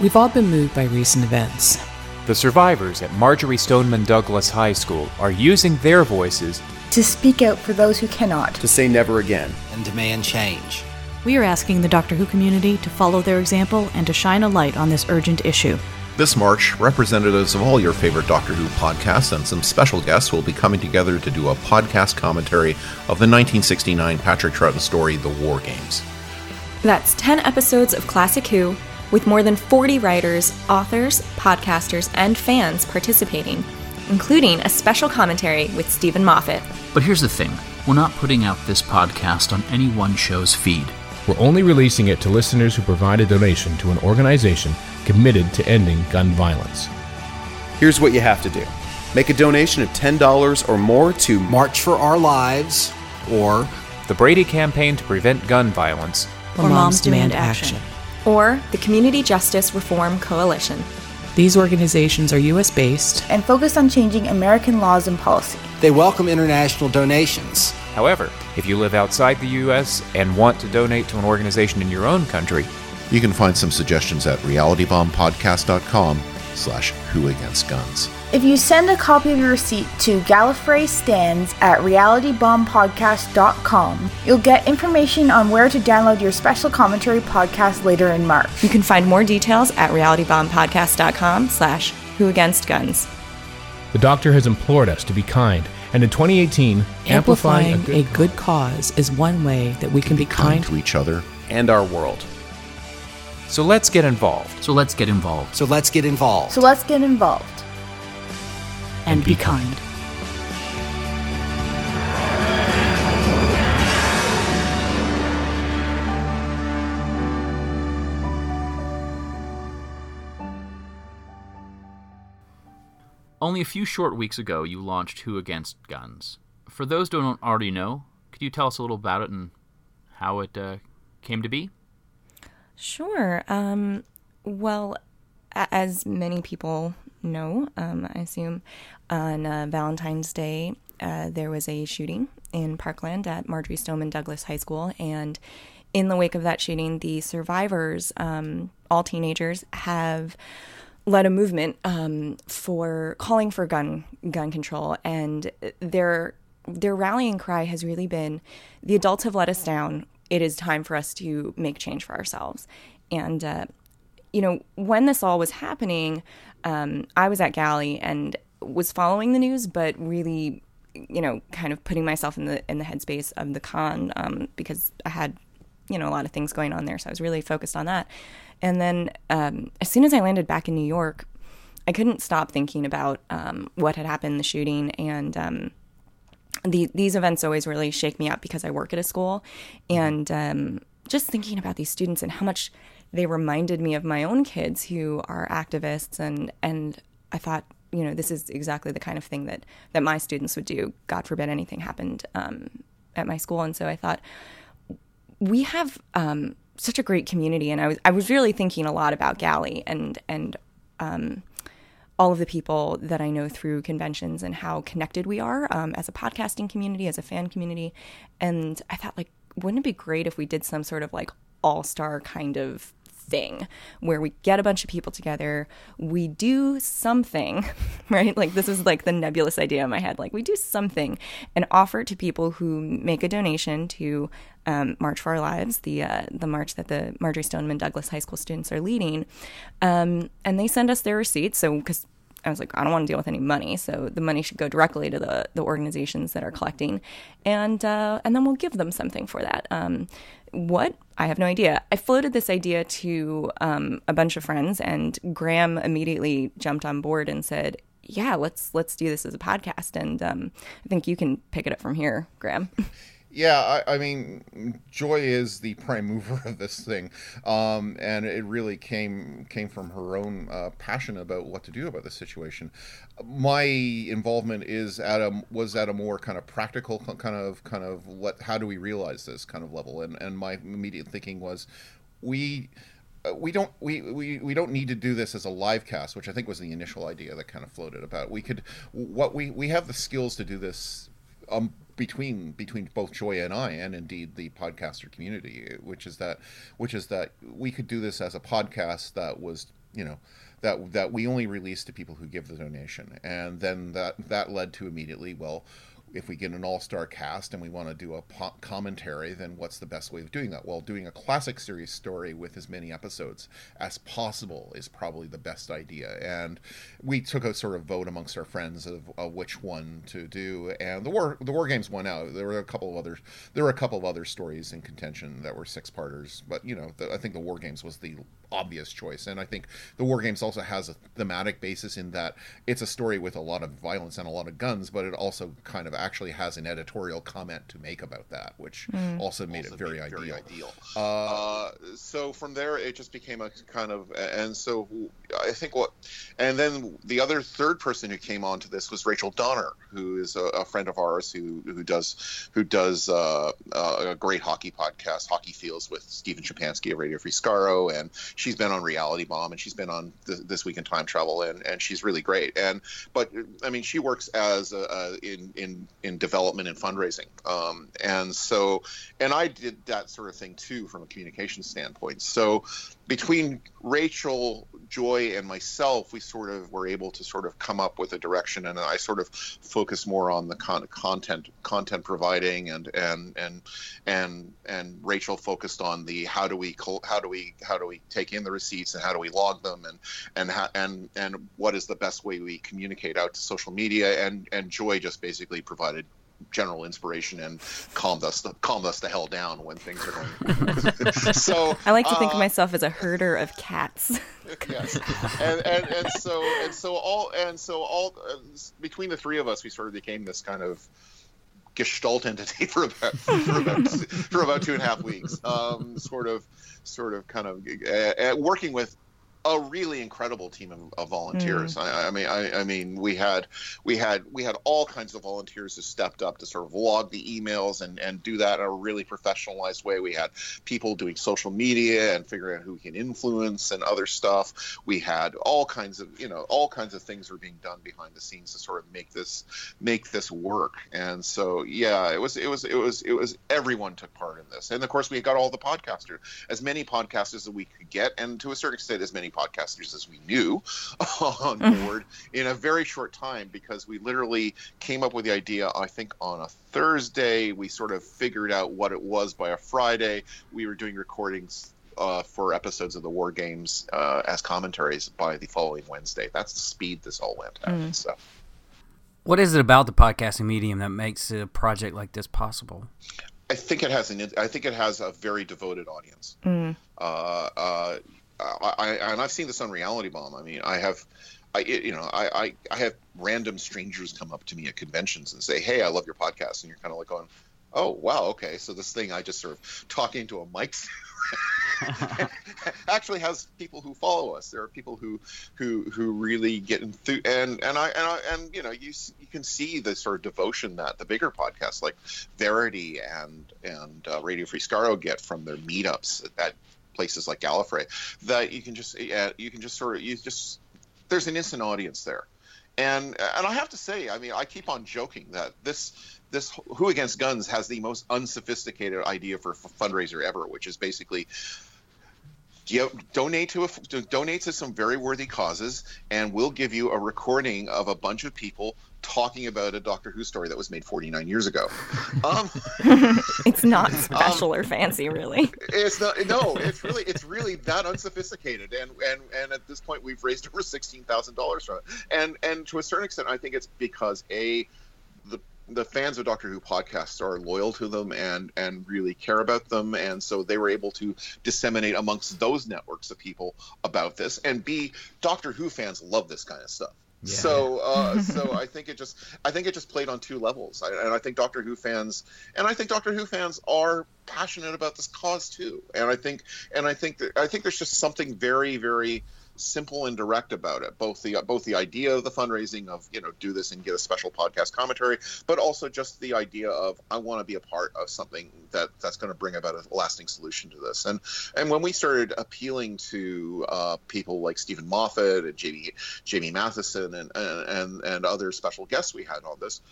We've all been moved by recent events. The survivors at Marjory Stoneman Douglas High School are using their voices to speak out for those who cannot. to say never again. and demand change. We are asking the Doctor Who community to follow their example and to shine a light on this urgent issue. This March, representatives of all your favorite Doctor Who podcasts and some special guests will be coming together to do a podcast commentary of the 1969 Patrick Troughton story, The War Games. That's 10 episodes of Classic Who, with more than 40 writers, authors, podcasters, and fans participating, including a special commentary with Steven Moffat. But here's the thing we're not putting out this podcast on any one show's feed. We're only releasing it to listeners who provide a donation to an organization committed to ending gun violence. Here's what you have to do make a donation of $10 or more to March for Our Lives, or the Brady Campaign to Prevent Gun Violence, Or Moms Demand Action. Or the Community Justice Reform Coalition. These organizations are U.S. based and focused on changing American laws and policy. they welcome international donations. However, if you live outside the U.S. and want to donate to an organization in your own country, You can find some suggestions at realitybombpodcast.com slash who against guns. If you send a copy of your receipt to Gallifrey Stands at realitybombpodcast.com, you'll get information on where to download your special commentary podcast later in March. You can find more details at realitybombpodcast.com slash who against guns. The Doctor has implored us to be kind, and in 2018, amplifying amplifying a good cause is one way that we can be kind. to each other and our world. So let's get involved. So let's get involved. So let's get involved. So let's get involved. And be kind. Only a few short weeks ago, you launched Who Against Guns. For those who don't already know, could you tell us a little about it and how it uh, came to be? Sure. Um, well, as many people know, um, I assume, on uh, Valentine's Day, uh, there was a shooting in Parkland at Marjory Stoneman Douglas High School. And in the wake of that shooting, the survivors, um, all teenagers, have led a movement um, for calling for gun gun control, and their their rallying cry has really been, "The adults have let us down. It is time for us to make change for ourselves." And uh, you know, when this all was happening, um, I was at Gally and was following the news, but really, you know, kind of putting myself in the in the headspace of the con um, because I had, you know, a lot of things going on there, so I was really focused on that. And then um, as soon as I landed back in New York, I couldn't stop thinking about um, what had happened, the shooting, and um, the, these events always really shake me up because I work at a school, and um, just thinking about these students and how much they reminded me of my own kids who are activists, and and I thought, you know, this is exactly the kind of thing that that my students would do. God forbid anything happened um, at my school, and so I thought we have um, such a great community, and I was I was really thinking a lot about Gally and and um, all of the people that I know through conventions and how connected we are um, as a podcasting community, as a fan community, and I thought like, wouldn't it be great if we did some sort of like all star kind of thing where we get a bunch of people together, we do something, *laughs* right? Like this is like the nebulous idea in my head. Like we do something and offer it to people who make a donation to um, March for Our Lives, the uh, the march that the Marjory Stoneman Douglas High School students are leading, um, and they send us their receipts. So because I was like, I don't want to deal with any money, so the money should go directly to the the organizations that are collecting, and uh, and then we'll give them something for that. Um, what? I have no idea. I floated this idea to um, a bunch of friends, and Graeme immediately jumped on board and said, "Yeah, let's let's do this as a podcast." And um, I think you can pick it up from here, Graeme. *laughs* Yeah, I, I, mean, Joy is the prime mover of this thing, um, and it really came came from her own uh, passion about what to do about the situation. My involvement is at a was at a more kind of practical kind of kind of what how do we realize this kind of level, and and my immediate thinking was we uh, we don't we, we we don't need to do this as a live cast which i think was the initial idea that kind of floated about we could what we we have the skills to do this um, between between both Joy and I, and indeed the podcaster community, which is that which is that we could do this as a podcast that was you know that that we only release to people who give the donation, and then that that led to immediately well if we get an all-star cast and we want to do a commentary then what's the best way of doing that? Well doing a classic series story with as many episodes as possible is probably the best idea. And we took a sort of vote amongst our friends of, of which one to do. And the war the war games won out. There were a couple of others there were a couple of other stories in contention that were six parters but you know the, i think the war games was the obvious choice. And I think the War Games also has a thematic basis in that it's a story with a lot of violence and a lot of guns, but it also kind of actually has an editorial comment to make about that, which mm. also made also it very ideal. Very ideal. Uh, uh, so from there, it just became a kind of, and so I think what, and then the other third person who came onto this was Rachel Donner, who is a, a friend of ours who who does who does uh, uh a great hockey podcast, Hockey Feels, with Steven Schapansky of Radio Free Skaro, and she's been on Reality Bomb and she's been on th- This Week in Time Travel, and, and she's really great. And but I mean, she works as a, a, in in in development and fundraising, um, and so and I did that sort of thing too from a communication standpoint. So between Rachel, Joy, and myself, we sort of were able to sort of come up with a direction, and I sort of focus more on the con- content content providing, and and and and and Rachel focused on the how do we how do we how do we take in the receipts and how do we log them, and and how, and and what is the best way we communicate out to social media, and and Joy just basically provided general inspiration and calmed us the, calmed us the hell down when things are going. *laughs* *laughs* so I like to think uh, of myself as a herder of cats. *laughs* yes, and, and and so and so all and so all uh, between the three of us, we sort of became this kind of gestalt entity for about for about for about two and a half weeks. Um, sort of sort of kind of uh, uh working with a really incredible team of, of volunteers. Mm. I, I, mean, I, I, mean, we had we had we had all kinds of volunteers who stepped up to sort of log the emails and and do that in a really professionalized way. We had people doing social media and figuring out who we can influence and other stuff. We had all kinds of you know all kinds of things were being done behind the scenes to sort of make this make this work. And so yeah, it was it was it was it was everyone took part in this. And of course, we got all the podcasters, as many podcasters as we could get, and to a certain extent, as many podcasters as we knew *laughs* on Mm. board in a very short time because we literally came up with the idea. I think on a Thursday, we sort of figured out what it was by a Friday. We were doing recordings. Uh, for episodes of the war games uh, as commentaries by the following Wednesday. That's the speed this all went at. Mm. So What is it about the podcasting medium that makes a project like this possible? I think it has an. I think it has a very devoted audience. Mm. Uh, uh, I, I, and I've seen this on Reality Bomb. I mean, I have, I you know, I, I, I have random strangers come up to me at conventions and say, "Hey, I love your podcast," and you're kind of like going, "Oh, wow, okay." So this thing I just sort of talking to a mic *laughs* actually has people who follow us. There are people who who who really get into and and I and I and you know you you can see the sort of devotion that the bigger podcasts like Verity and and uh, Radio Free Skaro get from their meetups at places like Gallifrey. That you can just yeah, you can just sort of you just there's an instant audience there. And and I have to say, I mean, I keep on joking that this this Who Against Guns has the most unsophisticated idea for fundraiser ever, which is basically you donate to a to donate to some very worthy causes, and we'll give you a recording of a bunch of people talking about a Doctor Who story that was made 49 years ago. *laughs* Um, *laughs* it's not special or fancy, really. it's not no it's really it's really that unsophisticated and and and at this point we've raised over sixteen thousand dollars from it and and to a certain extent i think it's because a the the fans of Doctor Who podcasts are loyal to them and and really care about them, and so they were able to disseminate amongst those networks of people about this. And B, Doctor Who fans love this kind of stuff. So, uh, *laughs* so I think it just, I think it just played on two levels, I, and I think Doctor Who fans, and I think Doctor Who fans are passionate about this cause too. And I think, and I think that, I think there's just something very, very simple and direct about it. Both the both the idea of the fundraising of you know do this and get a special podcast commentary, but also just the idea of I want to be a part of something that that's going to bring about a lasting solution to this. And and when we started appealing to uh, people like Steven Moffat and Jamie Jamie Mathieson and and and, other special guests we had on this.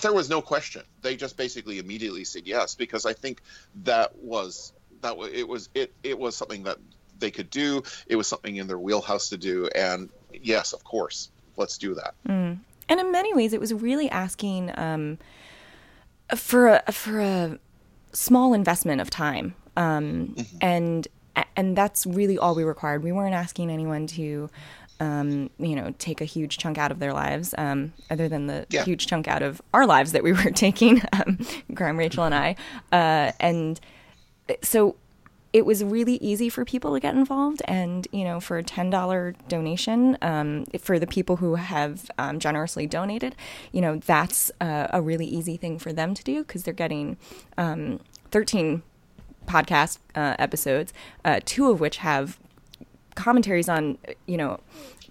There was no question. They just basically immediately said yes because I think that was that it was it it was something that they could do. It was something in their wheelhouse to do, and yes, of course, let's do that. Mm. And in many ways, it was really asking um, for a for a small investment of time, um, and and that's really all we required. We weren't asking anyone to. Um, you know, take a huge chunk out of their lives, um, other than the Yeah. huge chunk out of our lives that we *laughs* were taking, um, Graeme, Rachel, and I. Uh, and so it was really easy for people to get involved and you know for a $10 donation um, for the people who have um, generously donated you know that's uh, a really easy thing for them to do because they're getting um, 13 podcast uh, episodes uh, two of which have commentaries on you know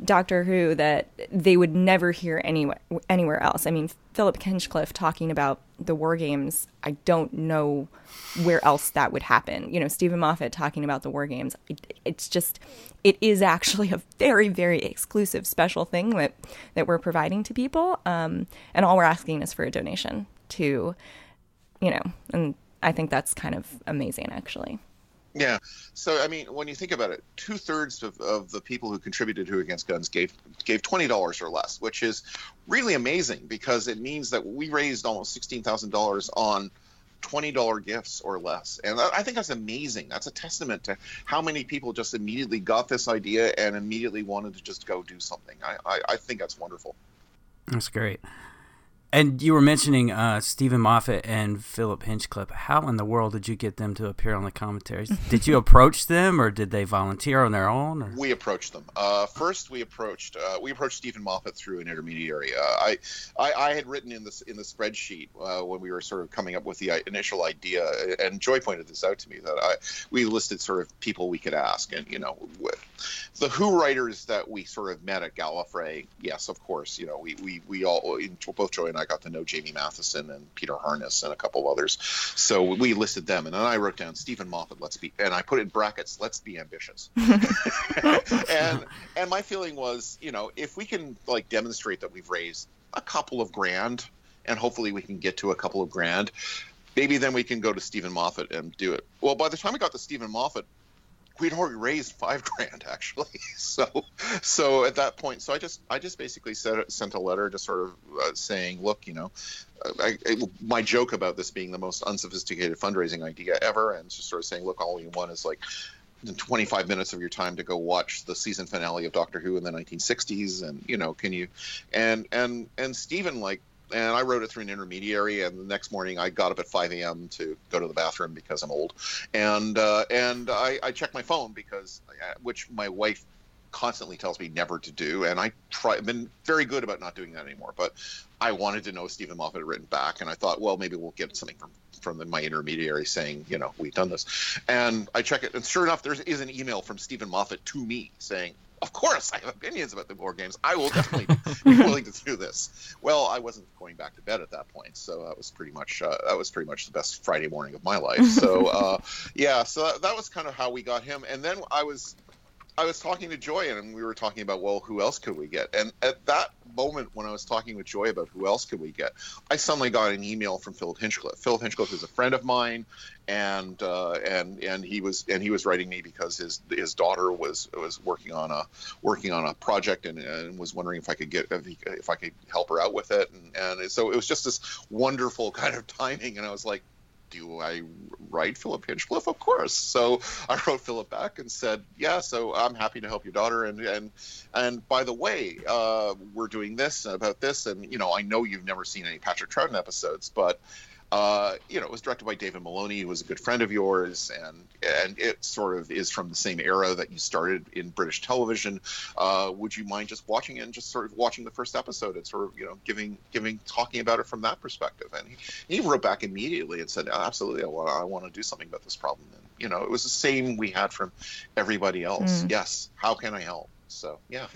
Doctor Who that they would never hear anywhere anywhere else. I mean, Philip Hinchcliffe talking about the war games. I don't know where else that would happen. You know, Steven Moffat talking about the war games. It, it's just, it is actually a very very exclusive special thing that that we're providing to people. Um, and all we're asking is for a donation to, you know, and I think that's kind of amazing actually. Yeah. So I mean, when you think about it, two thirds of, of the people who contributed to Against Guns gave gave twenty dollars or less, which is really amazing because it means that we raised almost sixteen thousand dollars on twenty dollar gifts or less, and I think that's amazing. That's a testament to how many people just immediately got this idea and immediately wanted to just go do something. I I, I think that's wonderful. That's great. And you were mentioning uh, Steven Moffat and Philip Hinchcliffe. How in the world did you get them to appear on the commentaries? *laughs* did you approach them, or did they volunteer on their own? Or? We approached them. Uh, first, we approached uh, we approached Steven Moffat through an intermediary. Uh, I, I I had written in this in the spreadsheet uh, when we were sort of coming up with the initial idea, and Joy pointed this out to me that I we listed sort of people we could ask, and you know, w- the Who writers that we sort of met at Gallifrey. Yes, of course, you know, we we we all both Joy and I got to know Jamie Mathieson and Peter Harness and a couple others, so we listed them, and then I wrote down Steven Moffat. Let's be, and I put in brackets. Let's be ambitious. *laughs* and and my feeling was, you know, if we can like demonstrate that we've raised a couple of grand, and hopefully we can get to a couple of grand, maybe then we can go to Steven Moffat and do it. Well, by the time we got to Steven Moffat, we'd already raised five grand actually. *laughs* So, so at that point, so I just, I just basically sent, sent a letter, just sort of uh, saying, look, you know, I, I, my joke about this being the most unsophisticated fundraising idea ever, and just sort of saying, look, all you want is like 25 minutes of your time to go watch the season finale of Doctor Who in the 1960s, and you know, can you, and and and Steven like and I wrote it through an intermediary. And the next morning, I got up at 5 a.m. to go to the bathroom because I'm old, and uh, and I, I checked my phone because, uh, which my wife constantly tells me never to do, and I try. I've been very good about not doing that anymore. But I wanted to know if Steven Moffat had written back, and I thought, well, maybe we'll get something from from my intermediary saying, you know, we've done this. And I check it, and sure enough, there is an email from Steven Moffat to me saying, of course I have opinions about the war games. I will definitely *laughs* be willing to do this. Well, I wasn't going back to bed at that point, so that was pretty much uh, that was pretty much the best Friday morning of my life. So *laughs* uh, yeah, so that, that was kind of how we got him. And then I was I was talking to Joy, and we were talking about, well, who else could we get? And at that moment, when I was talking with Joy about who else could we get, I suddenly got an email from Philip Hinchcliffe. Philip Hinchcliffe is a friend of mine, and uh, and and he was and he was writing me because his his daughter was was working on a working on a project and, and was wondering if I could get if, he, if I could help her out with it, and, and so it was just this wonderful *laughs* kind of timing, and I was like, do I write Philip Hinchcliffe? Of course. So I *laughs* wrote Philip back and said, yeah, so I'm happy to help your daughter. And and and by the way, uh, we're doing this about this, and you know, I know you've never seen any Patrick Troughton episodes, but uh, you know, it was directed by David Maloney, who was a good friend of yours, and and it sort of is from the same era that you started in British television. Uh, would you mind just watching it and just sort of watching the first episode and sort of you know giving giving talking about it from that perspective? And he, he wrote back immediately and said, absolutely, I want I want to do something about this problem. And you know, it was the same we had from everybody else. Mm. Yes, how can I help? So yeah.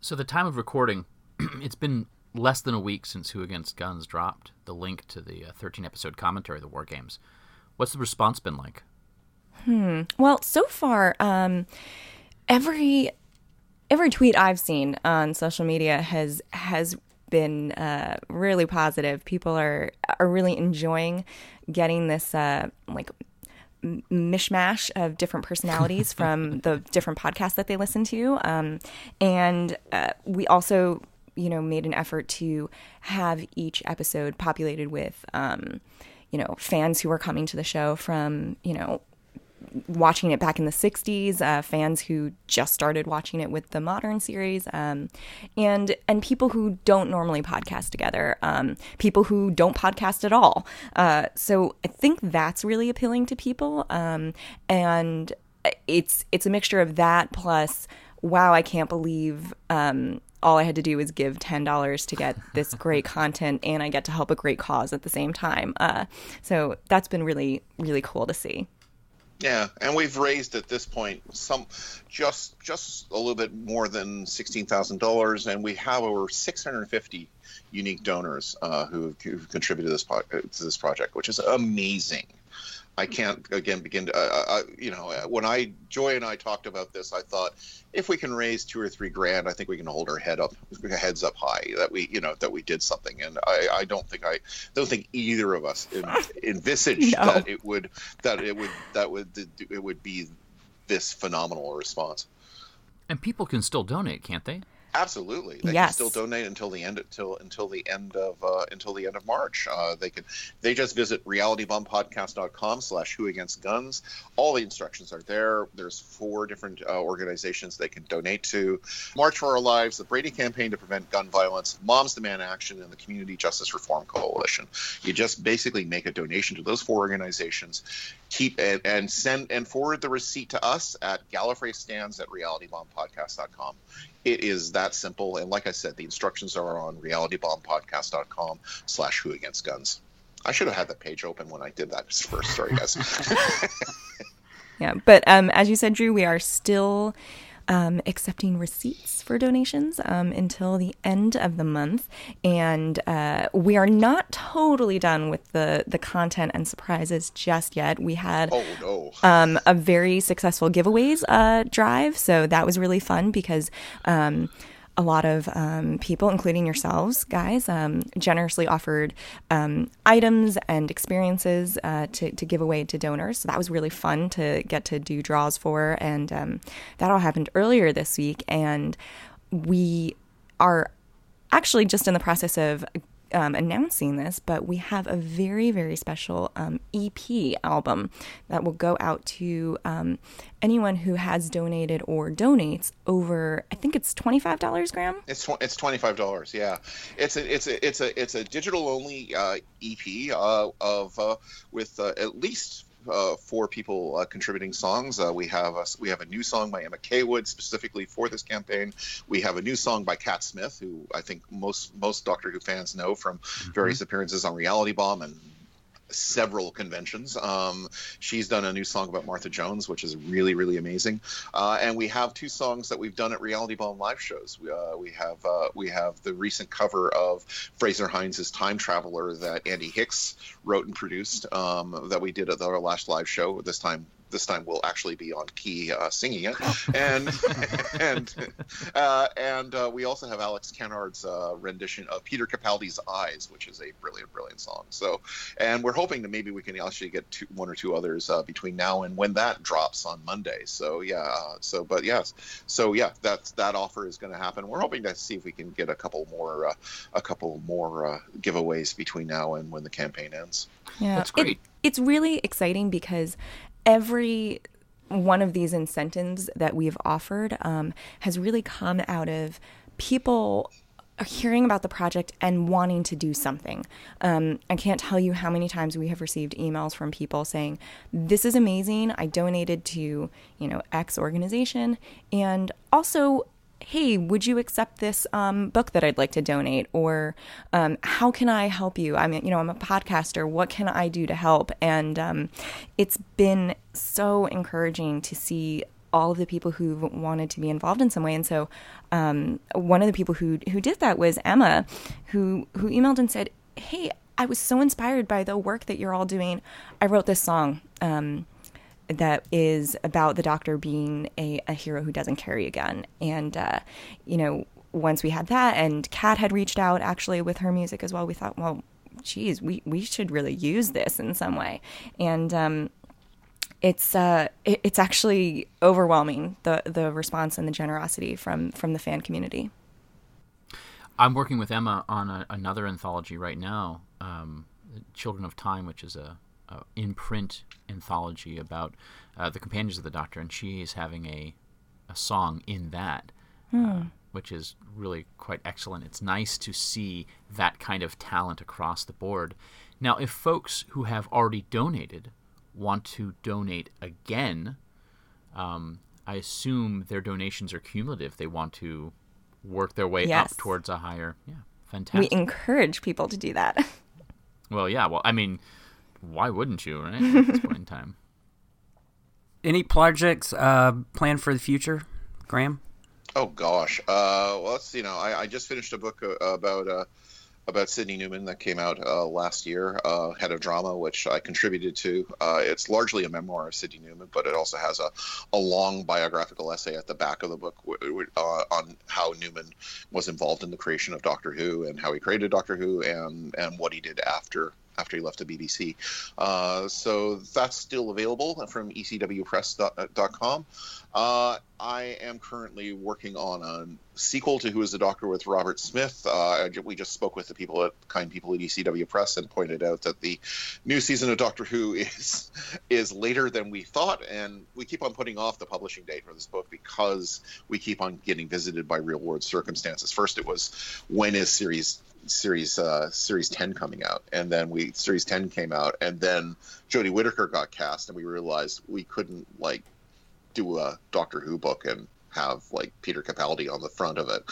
So the time of recording, *clears throat* it's been less than a week since Who Against Guns dropped the link to the uh, 13 episode commentary of the War Games. What's the response been like? Hmm. Well, so far, um, every every tweet I've seen on social media has has been uh, really positive. People are are really enjoying getting this uh, like mishmash of different personalities *laughs* from the different podcasts that they listen to. Um, and uh, we also you know, made an effort to have each episode populated with, um, you know, fans who were coming to the show from, you know, watching it back in the 60s uh, fans who just started watching it with the modern series um, and and people who don't normally podcast together um, people who don't podcast at all. Uh, so i think that's really appealing to people um, and it's it's a mixture of that plus wow i can't believe um, all I had to do was give ten dollars to get this great *laughs* content, and I get to help a great cause at the same time. Uh, so that's been really, really cool to see. Yeah, and we've raised at this point some just just a little bit more than sixteen thousand dollars, and we have over six hundred and fifty unique donors uh, who have contributed to this, to this project, which is amazing. I can't again begin to, uh, uh, you know, uh, when I Joy and I talked about this, I thought if we can raise two or three grand, I think we can hold our head up, heads up high that we, you know, that we did something. And I, I don't think I don't think either of us *laughs* envisaged no. that it would that it would that would it would be this phenomenal response. And people can still donate, can't they? Absolutely, they yes. can still donate until the end until until the end of uh, until the end of March. Uh, they can they just visit realitybombpodcast.com slash Who Against Guns. All the instructions are there. There's four different uh, organizations they can donate to: March for Our Lives, the Brady Campaign to Prevent Gun Violence, Moms Demand Action, and the Community Justice Reform Coalition. You just basically make a donation to those four organizations keep it and send and forward the receipt to us at Gallifrey stands at realitybombpodcast.com. It is that simple. And like I said, the instructions are on realitybombpodcast.com slash who against guns. I should have had the page open when I did that *laughs* first. Sorry, guys. *laughs* yeah. But um, as you said, Drew, we are still um, accepting receipts for donations um, until the end of the month, and uh, we are not totally done with the the content and surprises just yet. We had oh, no. um, a very successful giveaways uh, drive, so that was really fun because. Um, a lot of um, people, including yourselves, guys, um, generously offered um, items and experiences uh, to, to give away to donors. So that was really fun to get to do draws for. And um, that all happened earlier this week. And we are actually just in the process of um, announcing this, but we have a very, very special um, EP album that will go out to um, anyone who has donated or donates over. I think it's twenty five dollars, Graeme. It's tw- it's twenty five dollars. Yeah, it's a it's a it's a it's a digital only uh, EP uh, of uh, with uh, at least uh, four people uh, contributing songs. Uh, we have a, we have a new song by Emma Kaywood specifically for this campaign. We have a new song by Cat Smith, who I think most most Doctor Who fans know from mm-hmm. various appearances on Reality Bomb and several conventions. Um, she's done a new song about Martha Jones, which is really, really amazing. Uh, and we have two songs that we've done at Reality Bomb live shows. We, uh, we have uh, we have the recent cover of Frazer Hines' Time Traveler that Andy Hicks wrote and produced um, that we did at our last live show. This time this time we'll actually be on key uh, singing it, *laughs* and *laughs* and uh, and uh, we also have Alex Kennard's uh, rendition of Peter Capaldi's Eyes, which is a brilliant, brilliant song. So, and we're hoping that maybe we can actually get two, one or two others uh, between now and when that drops on Monday. So yeah, uh, so but yes, so yeah, that that offer is going to happen. We're hoping to see if we can get a couple more a couple more giveaways between now and when the campaign ends. Yeah, that's great. It, it's really exciting because every one of these incentives that we've offered um, has really come out of people hearing about the project and wanting to do something. Um, I can't tell you how many times we have received emails from people saying, "This is amazing. I donated to you know X organization, and also hey, would you accept this um, book that I'd like to donate? Or um, how can I help you? I'm, you know, I'm a podcaster. What can I do to help? And um, it's been so encouraging to see all of the people who've wanted to be involved in some way. And so, um, one of the people who who did that was Emma, who who emailed and said, "Hey, I was so inspired by the work that you're all doing. I wrote this song." Um, that is about the doctor being a, a hero who doesn't carry a gun. And, uh, you know, once we had that, and Kat had reached out actually with her music as well, we thought, well, geez, we, we should really use this in some way. And, um, it's uh, it, it's actually overwhelming the the response and the generosity from from the fan community. I'm working with Emma on a, another anthology right now, um, Children of Time, which is a uh, in print anthology about uh, the companions of the Doctor, and she is having a a song in that, uh, hmm. which is really quite excellent. It's nice to see that kind of talent across the board. Now, if folks who have already donated want to donate again, um, I assume their donations are cumulative. They want to work their way yes. up towards a higher. Yeah, fantastic. We encourage people to do that. *laughs* well, yeah. Well, I mean why wouldn't you, right? *laughs* At this point in time. Any projects uh, planned for the future, Graeme? Oh gosh, uh, well, let's you know, I, I just finished a book uh, about uh, about Sydney Newman that came out uh, last year, uh, Head of Drama, which I contributed to. Uh, it's largely a memoir of Sydney Newman, but it also has a, a long biographical essay at the back of the book w- w- uh, on how Newman was involved in the creation of Doctor Who and how he created Doctor Who and, and what he did after after he left the BBC. Uh, so that's still available from ecwpress.com. Uh, I am currently working on a sequel to Who is the Doctor with Robert Smith. Uh, we just spoke with the people at kind people at ECW Press and pointed out that the new season of Doctor Who *laughs* is is later than we thought, and we keep on putting off the publishing date for this book because we keep on getting visited by real world circumstances. First, it was when is series series uh, series 10 coming out and then we series 10 came out and then Jodie Whittaker got cast and we realized we couldn't like do a doctor who book and have like Peter Capaldi on the front of it.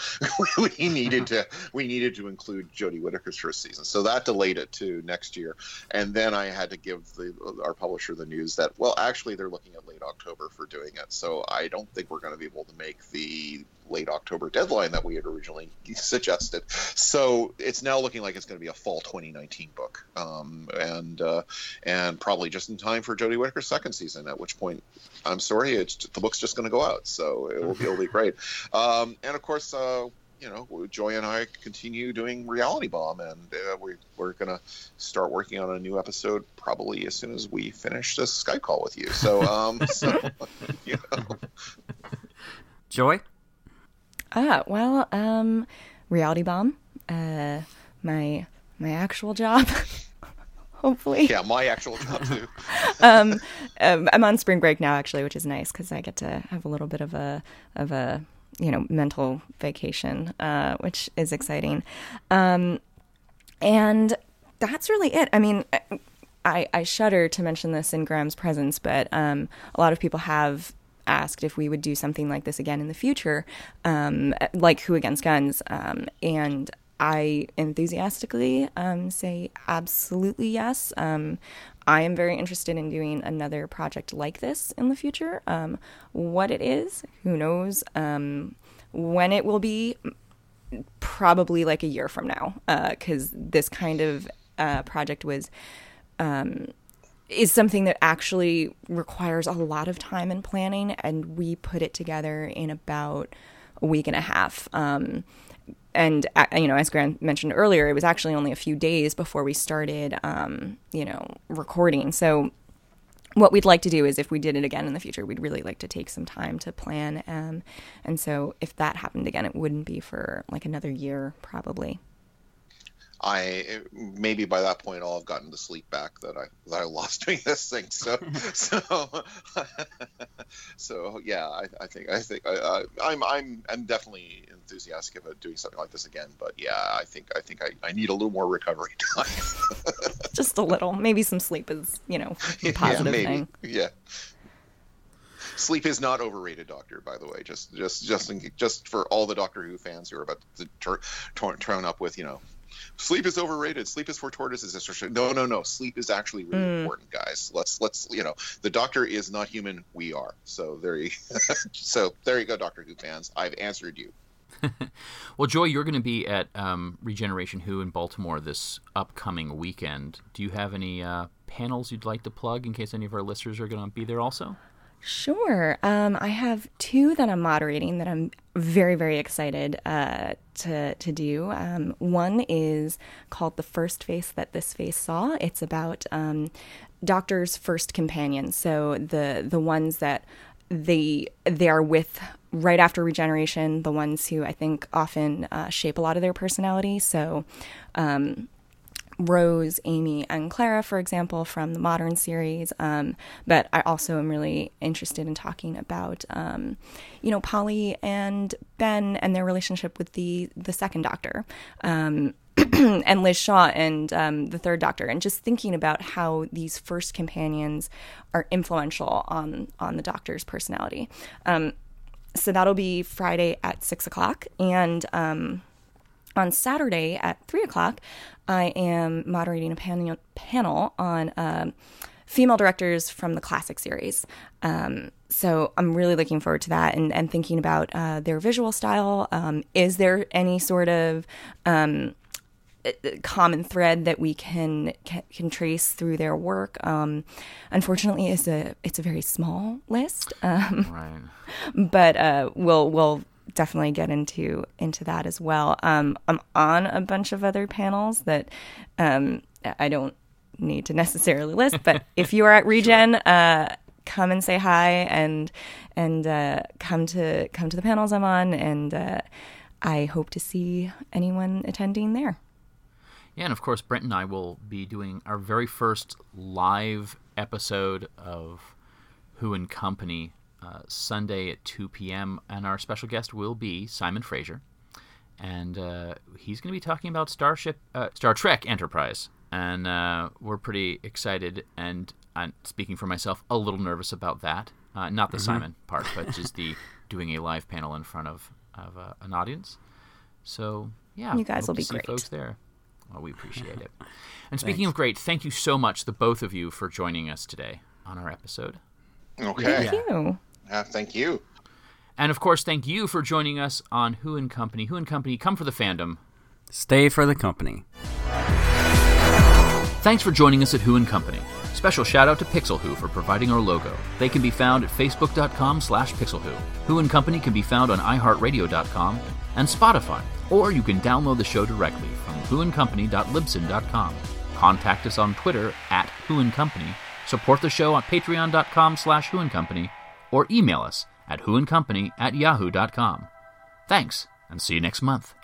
*laughs* we *laughs* needed to we needed to include Jodie Whittaker's first season, so that delayed it to next year. And then I had to give the our publisher the news that well, actually they're looking at late October for doing it. So I don't think we're going to be able to make the late October deadline that we had originally suggested. So it's now looking like it's going to be a fall 2019 book, um, and uh, and probably just in time for Jodie Whittaker's second season. At which point, I'm sorry, the book's just going to go out, so it will be, it'll be great. *laughs* Um, and of course. Uh, you know, Joy and I continue doing Reality Bomb, and uh, we, we're going to start working on a new episode probably as soon as we finish this Skype call with you. So, um, *laughs* so you know. Joy? Ah, well, um, Reality Bomb, uh, my my actual job. *laughs* Hopefully, yeah, my actual job too. *laughs* um, um, I'm on spring break now, actually, which is nice because I get to have a little bit of a of a you know mental vacation, uh, which is exciting. Um, and that's really it. I mean, I, I shudder to mention this in Graeme's presence, but um, a lot of people have asked if we would do something like this again in the future, um, like Who Against Guns. Um, and I enthusiastically um, say absolutely yes. Um, I am very interested in doing another project like this in the future. Um, what it is, who knows? Um, when it will be, probably like a year from now, because uh, this kind of uh, project was um, is something that actually requires a lot of time and planning, and we put it together in about a week and a half. Um, and uh, you know, as Grant mentioned earlier, it was actually only a few days before we started, um, you know, recording. So, what we'd like to do is, if we did it again in the future, we'd really like to take some time to plan. Um, and so, if that happened again, it wouldn't be for like another year, probably. I maybe by that point I'll have gotten the sleep back that I that I lost *laughs* doing this thing. So *laughs* so so yeah, I, I think I think I, I'm I'm I'm definitely enthusiastic about doing something like this again. But yeah, I think I think I, I need a little more recovery *laughs* time. Just a little, maybe some sleep is you know a positive yeah, maybe. thing. Yeah. Sleep is not overrated, Doctor. By the way, just just just in, just for all the Doctor Who fans who are about to turn turn up with you know sleep is overrated. Sleep is for tortoises. No, no, no. Sleep is actually really mm. important, guys. Let's let's you know the Doctor is not human. We are. So there you *laughs* so there you go, Doctor Who fans. I've answered you. *laughs* well, Joy, you're going to be at um, Regeneration Who in Baltimore this upcoming weekend. Do you have any uh, panels you'd like to plug in case any of our listeners are going to be there also? Sure. Um, I have two that I'm moderating that I'm very, very excited uh, to to do. Um, one is called "The First Face That This Face Saw." It's about um, doctors' first companions, so the the ones that they they are with right after regeneration, the ones who I think often uh, shape a lot of their personality. So. Rose, Amy, and Clara, for example, from the modern series. Um, but I also am really interested in talking about, um, you know, Polly and Ben and their relationship with the the second Doctor. Um, *clears throat* and Liz Shaw and um, the third Doctor, and just thinking about how these first companions are influential on on the Doctor's personality. Um, so that'll be Friday at six o'clock, and um, on Saturday at three o'clock, I am moderating a panel, panel on um, female directors from the classic series. Um, so I'm really looking forward to that and, and thinking about uh, their visual style. Um, is there any sort of um, common thread that we can can trace through their work. Um, unfortunately, it's a it's a very small list, um, right. *laughs* but uh, we'll we'll definitely get into into that as well. Um, I'm on a bunch of other panels that um, I don't need to *laughs* necessarily list, but if you are at *laughs* Regen, uh, come and say hi and and uh, come to come to the panels I'm on, and uh, I hope to see anyone attending there. Yeah, and of course, Brent and I will be doing our very first live episode of Who and Company uh, Sunday at 2 p.m. And our special guest will be Simon Fraser. And uh, he's going to be talking about Starship, uh, Star Trek Enterprise. And uh, we're pretty excited. And I'm speaking for myself, a little nervous about that. Uh, not the mm-hmm. Simon part, but just the *laughs* doing a live panel in front of, of an audience. So, yeah. You guys will be great. folks there. Well, we appreciate it. *laughs* And speaking Thanks. of great, thank you so much, the both of you, for joining us today on our episode. Okay. Thank you. Uh, thank you. And of course, thank you for joining us on Who and Company. Who and Company, come for the fandom. Stay for the company. Thanks for joining us at Who and Company. special shout out to Pixel Who for providing our logo. They can be found at facebook.com slash pixelwho. Who and Company can be found on iheartradio.com and Spotify, or you can download the show directly from whoandcompany.libsyn.com. Contact us on Twitter at Who and Company. support the show on patreon.com slash whoandcompany, or email us at whoandcompany at yahoo.com. Thanks, and see you next month.